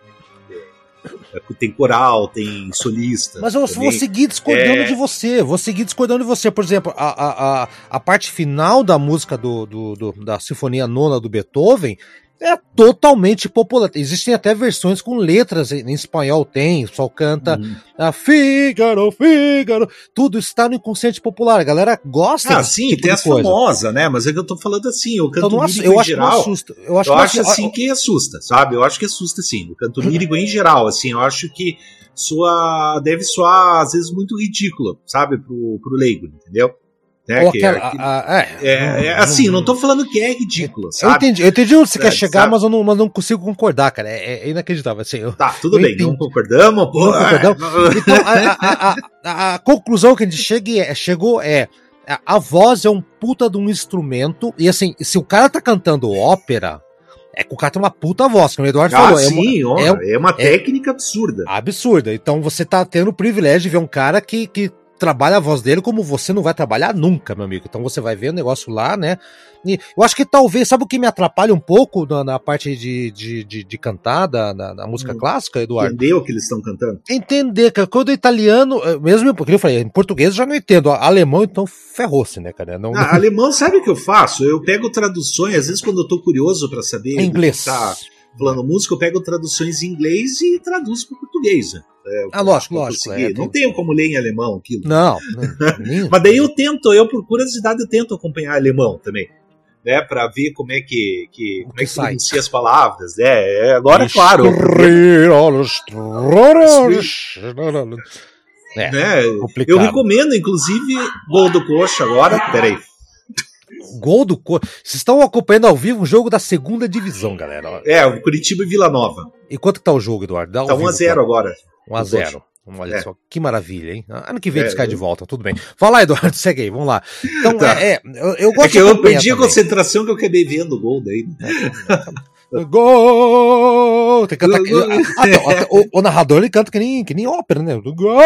[LAUGHS] tem coral, tem solista. Mas eu também. vou seguir discordando É. de você. Vou seguir discordando de você. Por exemplo, a, a, a, a parte final da música do, do, do- da Sinfonia Nona do Beethoven é totalmente popular. Existem até versões com letras em, espanhol, tem, o pessoal canta Uhum. a Fígaro, Fígaro. Tudo está no inconsciente popular. A galera gosta Ah, sim, tipo tem as famosas, né? Mas é que eu tô falando assim, o canto Então, lírico eu em acho que geral. não assusta. Eu acho, Eu que acho assim que assusta, sabe? Eu acho que assusta sim. O canto [LAUGHS] lírico em geral, assim, eu acho que soa, deve soar às vezes muito ridículo, sabe, pro, pro leigo, entendeu? Né? ou que- aquela- que- a- a- é, é, é, assim, não tô falando que é ridículo, Eu sabe? entendi, eu entendi onde você É, quer chegar, sabe? mas eu, não, mas não consigo concordar, cara. É, é inacreditável. Assim, eu, Tá, tudo Eu bem, entendi. não concordamos, pô. Não concordamos. Então, a, a- a- conclusão que a gente chega é- chegou é: a, voz é um puta de um instrumento, e assim, se o cara tá cantando ópera, é que o cara tem uma puta voz, como o Eduardo Ah, falou. É sim, uma, ó, é é, uma técnica absurda. absurda. Então você tá tendo o privilégio de ver um cara que, que trabalha a voz dele como você não vai trabalhar nunca, meu amigo. Então você vai ver o negócio lá, né? E eu acho que talvez, sabe o que me atrapalha um pouco na, na parte de, de, de, de cantar da, na, na música Hum. clássica, Eduardo? Entendeu o que eles estão cantando? entender, cara. Quando o italiano, eh, mesmo porque eu falei, em português eu já não entendo. Alemão, então ferrou-se, né, cara? Não, Ah, alemão, sabe o que eu faço? Eu pego traduções, às vezes quando eu tô curioso pra saber em inglês. tá falando música, eu pego traduções em inglês e traduzo para português. né? É, Ah, lógico, lógico, é, não tenho como ler em alemão aquilo. Não, não, Mas daí eu tento, eu por curiosidade eu tento acompanhar alemão também. Né, pra ver como é que, que, como é que pronuncia as palavras. né? É, agora, claro, É, né, eu recomendo, inclusive, Gol do Coxa agora. Peraí. Gol do Co... Vocês estão acompanhando ao vivo um jogo da segunda divisão, galera. É, o Curitiba e Vila Nova. E quanto que tá o jogo, Eduardo? Dá Tá vivo, 1x0 agora. 1x0. Olha É. só, que maravilha, hein? Ano que vem É, eles caem de volta, tudo bem. Fala Eduardo, [LAUGHS] segue aí, vamos lá. Então, Tá. é, é, eu, eu gosto É que eu perdi a concentração que eu acabei vendo o gol daí. Gol! Tem que cantar. [LAUGHS] Ah, então, o, o, narrador ele canta que nem, que nem ópera, né? Gol!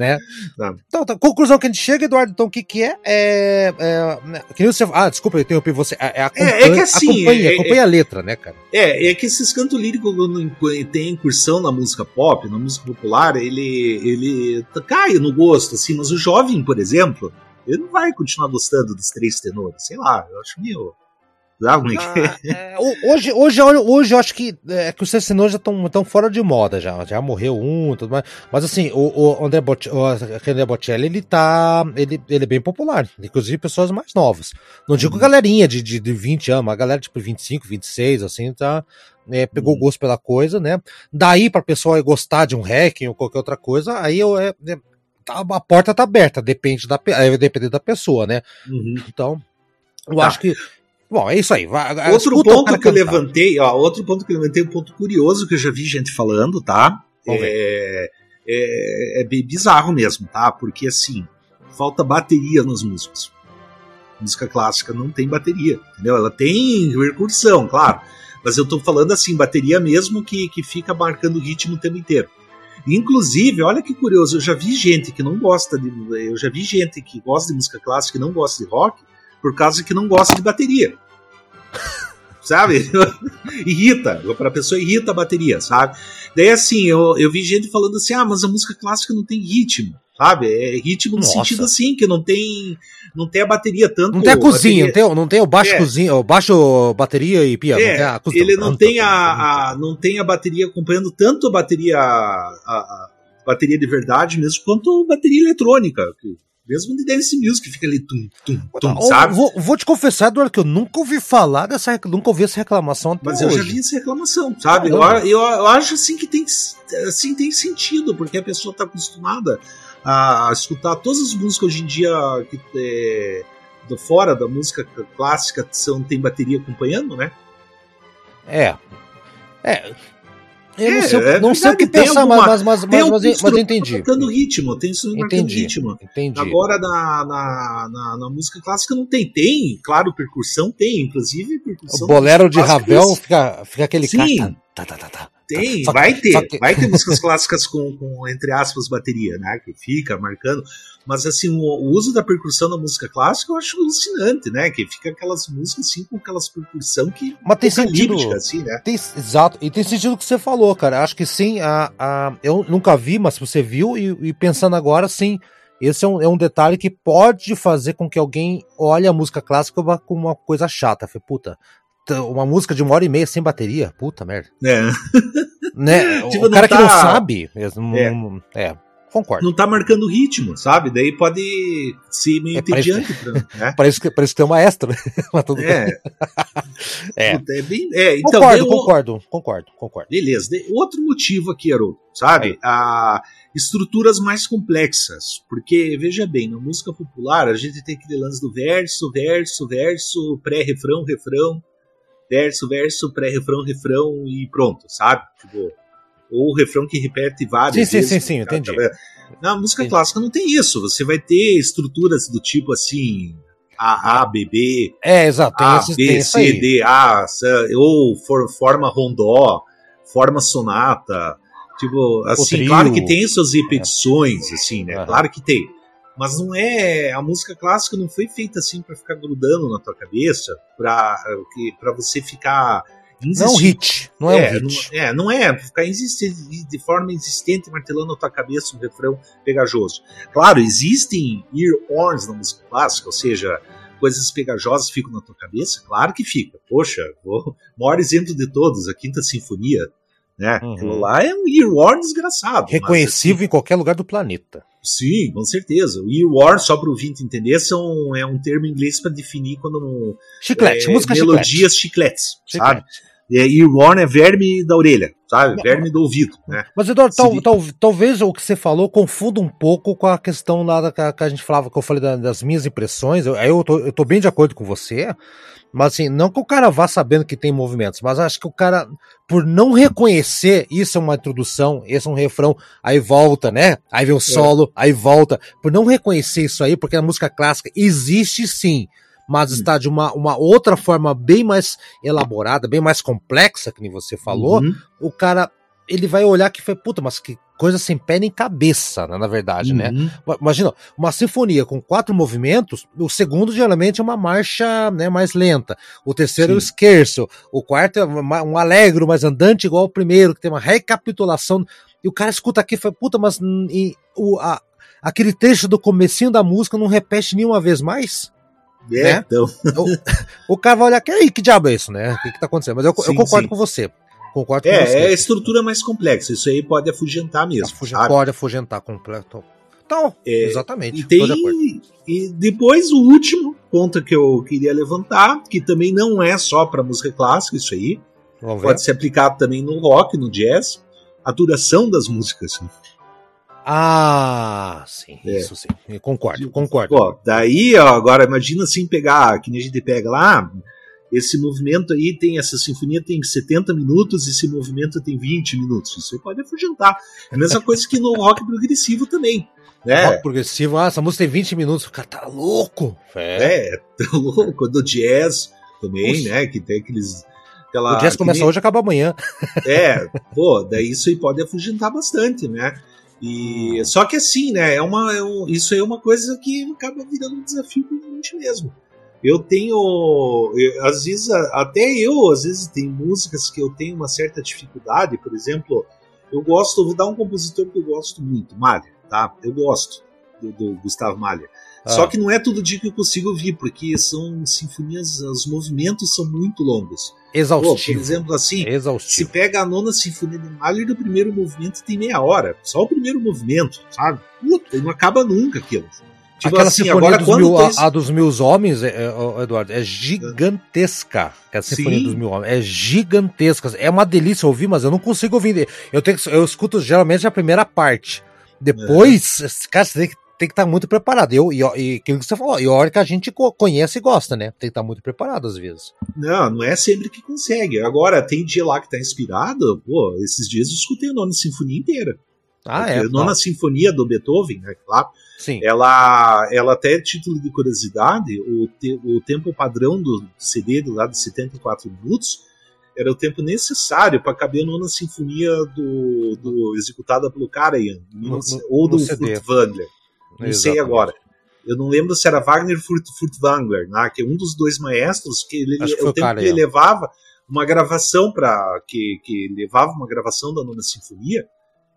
Né? Tá. Então, tá, conclusão que a gente chega, Eduardo, então o que que é? é, é que você, ah, desculpa, eu interrompi você. É, é, é, é que assim, acompanha, é, acompanha a letra, né, cara? É, é que esses cantos líricos, quando tem incursão na música pop, na música popular, ele, ele cai no gosto, assim, mas o jovem, por exemplo, ele não vai continuar gostando dos três tenores, sei lá, eu acho meio ah, [LAUGHS] é, hoje, hoje, hoje eu acho que, é, que os Sensinos já estão tão fora de moda, já, já morreu um, tudo mais. Mas assim, o, o André, Bot, o André Bocelli, ele tá. Ele, ele é bem popular, inclusive pessoas mais novas. Não digo uhum. galerinha de, de, de 20 anos, a galera tipo 25, 26, assim, tá. É, pegou uhum. gosto pela coisa, né? Daí pra pessoa gostar de um hacking ou qualquer outra coisa, aí eu, é, é, tá, a porta tá aberta, depende da, é, depender da pessoa, né? Uhum. Então, eu tá. acho que Bom, é isso aí. Outro ponto que eu levantei, ó, outro ponto que eu levantei, um ponto curioso que eu já vi gente falando, tá? É, é, é, bem bizarro mesmo, tá? Porque assim, falta bateria nas músicas. Música clássica não tem bateria, entendeu? Ela tem recursão, claro. Mas eu tô falando assim, bateria mesmo que, que fica marcando o ritmo o tempo inteiro. Inclusive, olha que curioso, eu já vi gente que não gosta de. Eu já vi gente que gosta de música clássica e não gosta de rock, por causa que não gosta de bateria. [LAUGHS] sabe? [LAUGHS] irrita, para pessoa irrita a bateria, sabe? Daí assim, eu, eu vi gente falando assim: "Ah, mas a música clássica não tem ritmo". Sabe? É ritmo no Nossa. sentido assim, que não tem não tem a bateria tanto. Não tem a cozinha, bateria... não, tem, não tem o baixo é. cozinha, o baixo bateria e piano. É, não tem a ele não tem a, a, não tem a bateria acompanhando tanto a bateria a, a bateria de verdade mesmo quanto a bateria eletrônica. Mesmo de dance music, fica ali tum, tum, tum, sabe? Vou, vou, te confessar, Eduardo, que eu nunca ouvi falar dessa, nunca ouvi essa reclamação até Mas hoje. eu já vi essa reclamação, sabe? Eu, eu, eu, acho assim que tem, assim, tem sentido, porque a pessoa está acostumada a, a, escutar todas as músicas hoje em dia que é, do fora da música clássica são, tem bateria acompanhando, né? É. É, eu não sei, é, não sei o que pensar, alguma, mas, mas, mas, mas, mas, mas entendi. marcando ritmo, tem isso marcando ritmo. Entendi. Agora na, na, na, na, música clássica não tem. Tem, claro, percussão tem, inclusive percussão. O bolero de Ravel fica, fica aquele Sim. Tá, tá, tá, tá. Tem, vai ter. Vai [LAUGHS] ter músicas clássicas com, com, entre aspas, bateria, né? Que fica marcando. Mas assim, o, o, uso da percussão na música clássica eu acho alucinante, né? Que fica aquelas músicas assim com aquelas percussão que. Mas tem sentido. Assim, né? Tem, exato. E tem sentido o que você falou, cara. Acho que sim. A, a, eu nunca vi, mas você viu, e, e pensando agora, sim. Esse é um, é um detalhe que pode fazer com que alguém olhe a música clássica como uma coisa chata. Falei, puta, uma música de uma hora e meia sem bateria. Puta merda. É. Né? [LAUGHS] tipo, o cara tá... que não sabe. Não, é. é. Concordo. Não tá marcando ritmo, sabe? Daí pode ser meio é, entediante. Parece, pra, [LAUGHS] né? parece, que, parece que tem uma extra, é. É. é, bem, é então, concordo, concordo, concordo, concordo. Beleza. Outro motivo aqui, Aro, sabe? A estruturas mais complexas. Porque, veja bem, na música popular a gente tem aquele lance do verso, verso, verso, pré-refrão, refrão verso, verso, pré-refrão, refrão e pronto, sabe? Tipo, ou o refrão que repete várias sim, vezes. Sim, sim, sim, entendi. Na música entendi. clássica não tem isso. Você vai ter estruturas do tipo assim. A, A, B, B. É, exato. A, esses, B, C, D, A, ou for, forma rondó, forma sonata. Tipo, assim, claro que tem suas repetições, é. assim, né? Uhum. Claro que tem. Mas não é. A música clássica não foi feita assim para ficar grudando na tua cabeça, para você ficar. Não é um hit. Não é, é um hit. Não, é, não é. Ficar de forma insistente martelando na tua cabeça um refrão pegajoso. Claro, existem ear-horns na música clássica, ou seja, coisas pegajosas ficam na tua cabeça? Claro que fica. Poxa, o [LAUGHS] maior exemplo de todos, a Quinta Sinfonia. Né? Uhum. Aquilo lá é um earworm desgraçado. Reconhecível mas, assim, em qualquer lugar do planeta. Sim, com certeza. O earworm, só para o ouvinte entender, são, é um termo em inglês para definir quando. Chiclete, é, música melodias chicletes, chiclete. sabe? É, earworm é verme da orelha, sabe? Verme do ouvido, né? Mas, Eduardo, tal, tal, talvez o que você falou confunda um pouco com a questão lá da, que a gente falava, que eu falei das minhas impressões. Eu, eu, tô, eu tô bem de acordo com você, mas assim, não que o cara vá sabendo que tem movimentos, mas acho que o cara, por não reconhecer, isso é uma introdução, esse é um refrão, aí volta, né? Aí vem o é. solo, é. aí volta. Por não reconhecer isso aí, porque a música clássica existe sim, mas hum. está de uma, uma outra forma bem mais elaborada, bem mais complexa, que nem você falou, uhum. o cara ele vai olhar que foi, puta, mas que coisa sem pé nem cabeça, né, na verdade, né? uhum. né? Imagina, uma sinfonia com quatro movimentos, o segundo geralmente é uma marcha né, mais lenta, o terceiro Sim. é o scherzo, o quarto é um alegro mais andante igual o primeiro, que tem uma recapitulação, e o cara escuta aqui e fala, puta, mas e, o, a, aquele trecho do comecinho da música não repete nenhuma vez mais? É, né? então. o, o, cara vai olhar, que, aí, que diabo é isso, né? O que, que tá acontecendo? Mas eu, sim, eu concordo sim. com você. Concordo é, com você. É a estrutura mais complexa. Isso aí pode afugentar mesmo. Afugentar, pode afugentar completo. Então, é, exatamente. E, tem, e depois o último ponto que eu queria levantar, que também não é só para música clássica, isso aí. Pode ser aplicado também no rock, no jazz. A duração das músicas. Ah, sim, é. isso sim. Eu concordo, concordo. Ó, daí, ó, agora imagina assim pegar, que nem a gente pega lá, esse movimento aí tem, essa sinfonia tem 70 minutos, esse movimento tem 20 minutos. Você pode afugentar. É a mesma coisa que no rock progressivo também. Né? Rock progressivo, ah, essa música tem 20 minutos, o cara tá louco. É, é tá louco. Do jazz também, né? Que tem aqueles. Aquela, o jazz começa nem... hoje e acaba amanhã. É, pô, daí isso aí pode afugentar bastante, né? E, só que assim, né? É uma, é um, isso é uma coisa que acaba virando um desafio pra gente mesmo. Eu tenho. Eu, às vezes, até eu, às vezes, tem músicas que eu tenho uma certa dificuldade. Por exemplo, eu gosto, vou dar um compositor que eu gosto muito, Malha, tá? Eu gosto do, do Gustavo Malha. Ah. Só que não é todo dia que eu consigo ouvir, porque são sinfonias, os movimentos são muito longos. Exaustivo. por exemplo, assim, Exaustivo. se pega a nona sinfonia de Mahler, do primeiro movimento tem meia hora. Só o primeiro movimento, sabe? Puta, não acaba nunca aquilo. Tipo Aquela assim, sinfonia dos mil, a, a, dos mil homens, é, é, Eduardo, é gigantesca. É a sinfonia Sim. dos mil homens é gigantesca. É uma delícia ouvir, mas eu não consigo ouvir. Eu tenho eu escuto geralmente a primeira parte. Depois, é. cara, você tem que, tem que estar muito preparado. Eu, e, e aquilo que você falou, e a hora que a gente conhece e gosta, né? Tem que estar muito preparado às vezes. Não, não é sempre que consegue. Agora, tem dia lá que tá inspirado, pô, esses dias eu escutei a nona sinfonia inteira. Ah, é? A nona sinfonia do Beethoven, né? Claro. Sim. Ela, ela até título de curiosidade, o, te, o tempo padrão do CD do lado de 74 minutos era o tempo necessário para caber a nona sinfonia do, do executada pelo Karajan, ou do Furtwängler. Não Exatamente. sei agora. Eu não lembro se era Wagner Furt, Furtwängler, né, que é um dos dois maestros que ele, que o tempo que ele levava uma gravação para que, que levava uma gravação da nona sinfonia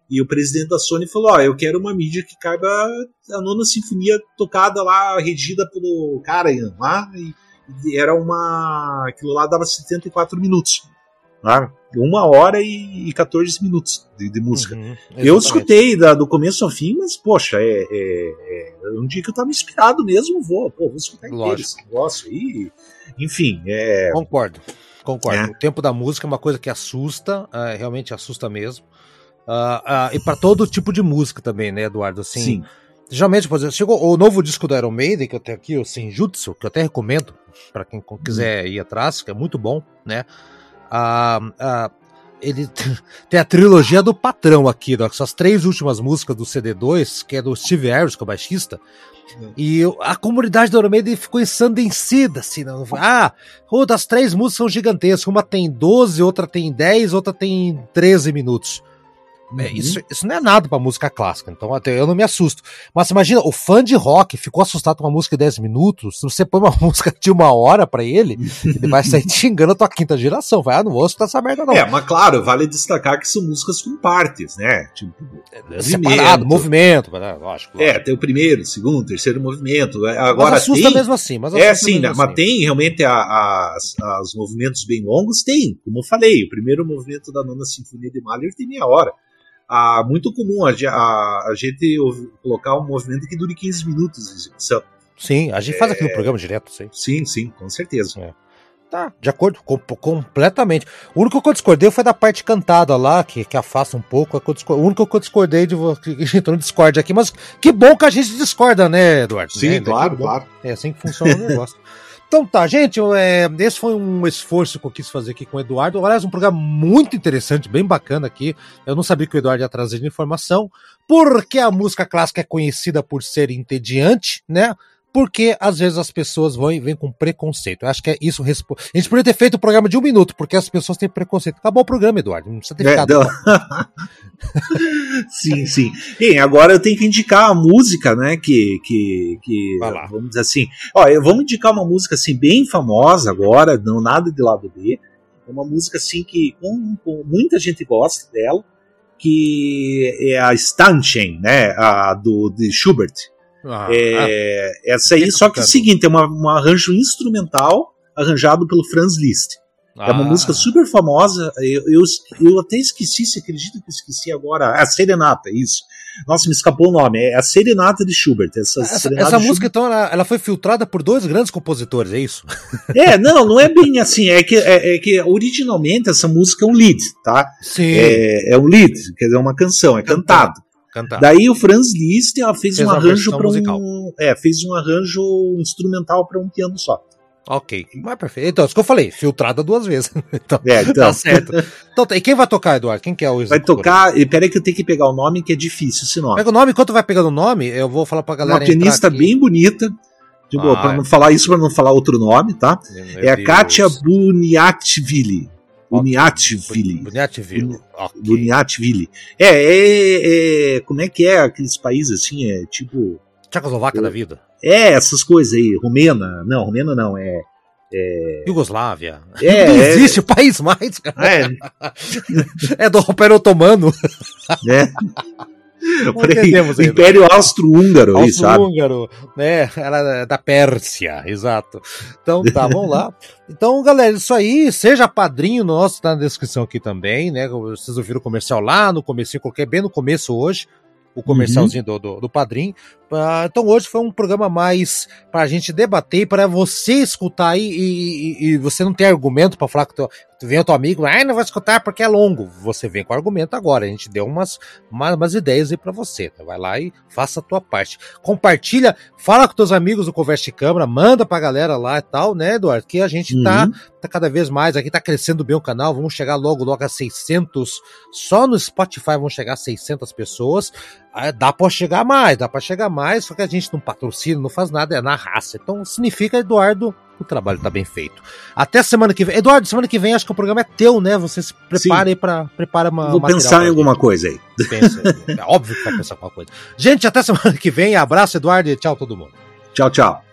e o presidente da Sony falou: Ó, eu quero uma mídia que caiba a nona sinfonia tocada lá, regida pelo Karajan lá. E, e era uma. Aquilo lá dava 74 minutos. Né? Uma hora e, e 14 minutos de, de música. Uhum, eu escutei da, do começo ao fim, mas, poxa, é, é, é, um dia que eu tava inspirado mesmo, vou, pô, vou escutar inteiro esse negócio aí. Enfim, é. Concordo, concordo. É. O tempo da música é uma coisa que assusta, é, realmente assusta mesmo. Uh, uh, e para todo tipo de música também, né, Eduardo? Assim, Sim. Geralmente, por exemplo, chegou o novo disco do Iron Maiden, que eu tenho aqui, o Senjutsu, que eu até recomendo para quem quiser ir atrás, que é muito bom, né? Uh, ele [LAUGHS] tem a trilogia do patrão aqui, são as três últimas músicas do CD2, que é do Steve Harris, que é o baixista. E a comunidade do Maiden ficou ensandecida, assim, não Ah, as três músicas são gigantescas. Uma tem 12, outra tem 10, outra tem 13 minutos. Uhum. Isso, isso não é nada pra música clássica, então até eu não me assusto. Mas imagina, o fã de rock ficou assustado com uma música de 10 minutos, se você põe uma [LAUGHS] música de uma hora pra ele, ele vai sair te xingando a tua quinta geração. Vai, ah, não vou escutar essa merda não. É, mas claro, vale destacar que são músicas com partes, né? Tipo, é, separado, movimento, né? lógico. É, tem o primeiro, o segundo, o terceiro movimento. É, agora mas assusta tem... mesmo assim. Mas é sim, né? Assim. mas tem realmente a, a, os movimentos bem longos, tem. Como eu falei, o primeiro movimento da nona sinfonia de Mahler tem meia hora ah, muito comum a, a, a, gente colocar um movimento que dure 15 minutos de execução. Sim, a gente é... faz aqui no é, programa direto, sim. Sim, sim, com certeza. É. Tá, de acordo, com, completamente. O único que eu discordei foi da parte cantada lá, que, que afasta um pouco. o único que eu discordei de que entrou no Discord aqui, mas que bom que a gente discorda, né, Eduardo? Sim, né? claro, claro. É assim que funciona o negócio. [LAUGHS] Então tá, gente, é, esse foi um esforço que eu quis fazer aqui com o Eduardo. Aliás, um programa muito interessante, bem bacana aqui. Eu não sabia que o Eduardo ia trazer informação, porque a música clássica é conhecida por ser entediante, né? Porque às vezes as pessoas vão e vêm com preconceito. Eu acho que é isso. Respo... A gente poderia ter feito o um programa de um minuto, porque as pessoas têm preconceito. Acabou o programa, Eduardo. Não precisa ter é, ficado. [LAUGHS] sim, sim. E agora eu tenho que indicar a música, né? Que. que, que vamos dizer assim. Ó, eu vou indicar uma música assim, bem famosa agora, não nada de lado B. É uma música assim que com, com muita gente gosta dela, que é a Stanchen, né? A do de Schubert. Ah, é, ah, essa aí, só que é o seguinte, é uma, um arranjo instrumental arranjado pelo Franz Liszt. Ah. É uma ah. música super famosa. Eu, eu, eu, até esqueci, se acredita que eu esqueci agora? A Serenata, isso. Nossa, me escapou o nome. É a Serenata de Schubert. Essa, essa, essa música, Schubert... então, ela, ela, foi filtrada por dois grandes compositores, é isso? [LAUGHS] É, não, não é bem assim. É que, é, é que originalmente essa música é um lead, tá? Sim. É, é um lead, quer dizer, é uma canção, é cantado. Cantado. Daí o Franz Liszt fez, fez um arranjo para um, é, fez um arranjo instrumental para um piano só. Ok, mas perfeito. Então, isso que eu falei, filtrada duas vezes. [LAUGHS] então, é, então. Tá certo. Então, e quem vai tocar, Eduardo? Quem que é o Vai tocar, peraí que eu tenho que pegar o nome, que é difícil esse nome. Pega o nome, enquanto vai pegando o nome, eu vou falar pra galera. Uma pianista bem bonita. De boa, ah, pra não falar isso, pra não falar outro nome, tá? é a Katia Buniatvili. Buniatvili. Buniatvili. Buniatvili. É, é, é, Como é que é aqueles países assim? É tipo. Tchecoslováquia da vida. É, essas coisas aí. Romena. Não, Romena não. É. É... Yugoslávia. É, [LAUGHS] não é. existe é... país mais. É, [LAUGHS] é do Império Otomano. É. [LAUGHS] Entendemos, Império Austro-Húngaro, Austro-Húngaro, né? Era é da Pérsia, exato. Então tá, vamos lá. Então, galera, isso aí, seja padrinho nosso, tá na descrição aqui também, né? Vocês ouviram o comercial lá no começo, coloquei bem no começo hoje o comercialzinho uhum. do, do, do Padrim. Uh, então hoje foi um programa mais para a gente debater, para você escutar aí e, e, e, você não ter argumento para falar que tu vem o teu amigo, ah, não vou escutar porque é longo. Você vem com argumento agora. A gente deu umas, umas, umas ideias aí para você. Tá? Vai lá e faça a tua parte. Compartilha, fala com teus amigos do Converse de Câmara, manda pra galera lá e tal, né, Eduardo? Que a gente tá, uhum. tá, tá cada vez mais aqui, tá crescendo bem o canal. Vamos chegar logo, logo a 600. Só no Spotify vamos chegar a 600 pessoas. Ah, dá para chegar mais, dá para chegar mais, só que a gente não patrocina, não faz nada, é na raça. Então significa, Eduardo, o trabalho tá bem feito. Até semana que vem. Eduardo, semana que vem acho que o programa é teu, né? Você se prepare aí pra prepara uma. Vou pensar em alguma coisa aí. Pensa, é óbvio que vai pensar em alguma coisa. Gente, até semana que vem. Abraço, Eduardo, e tchau todo mundo. Tchau, tchau.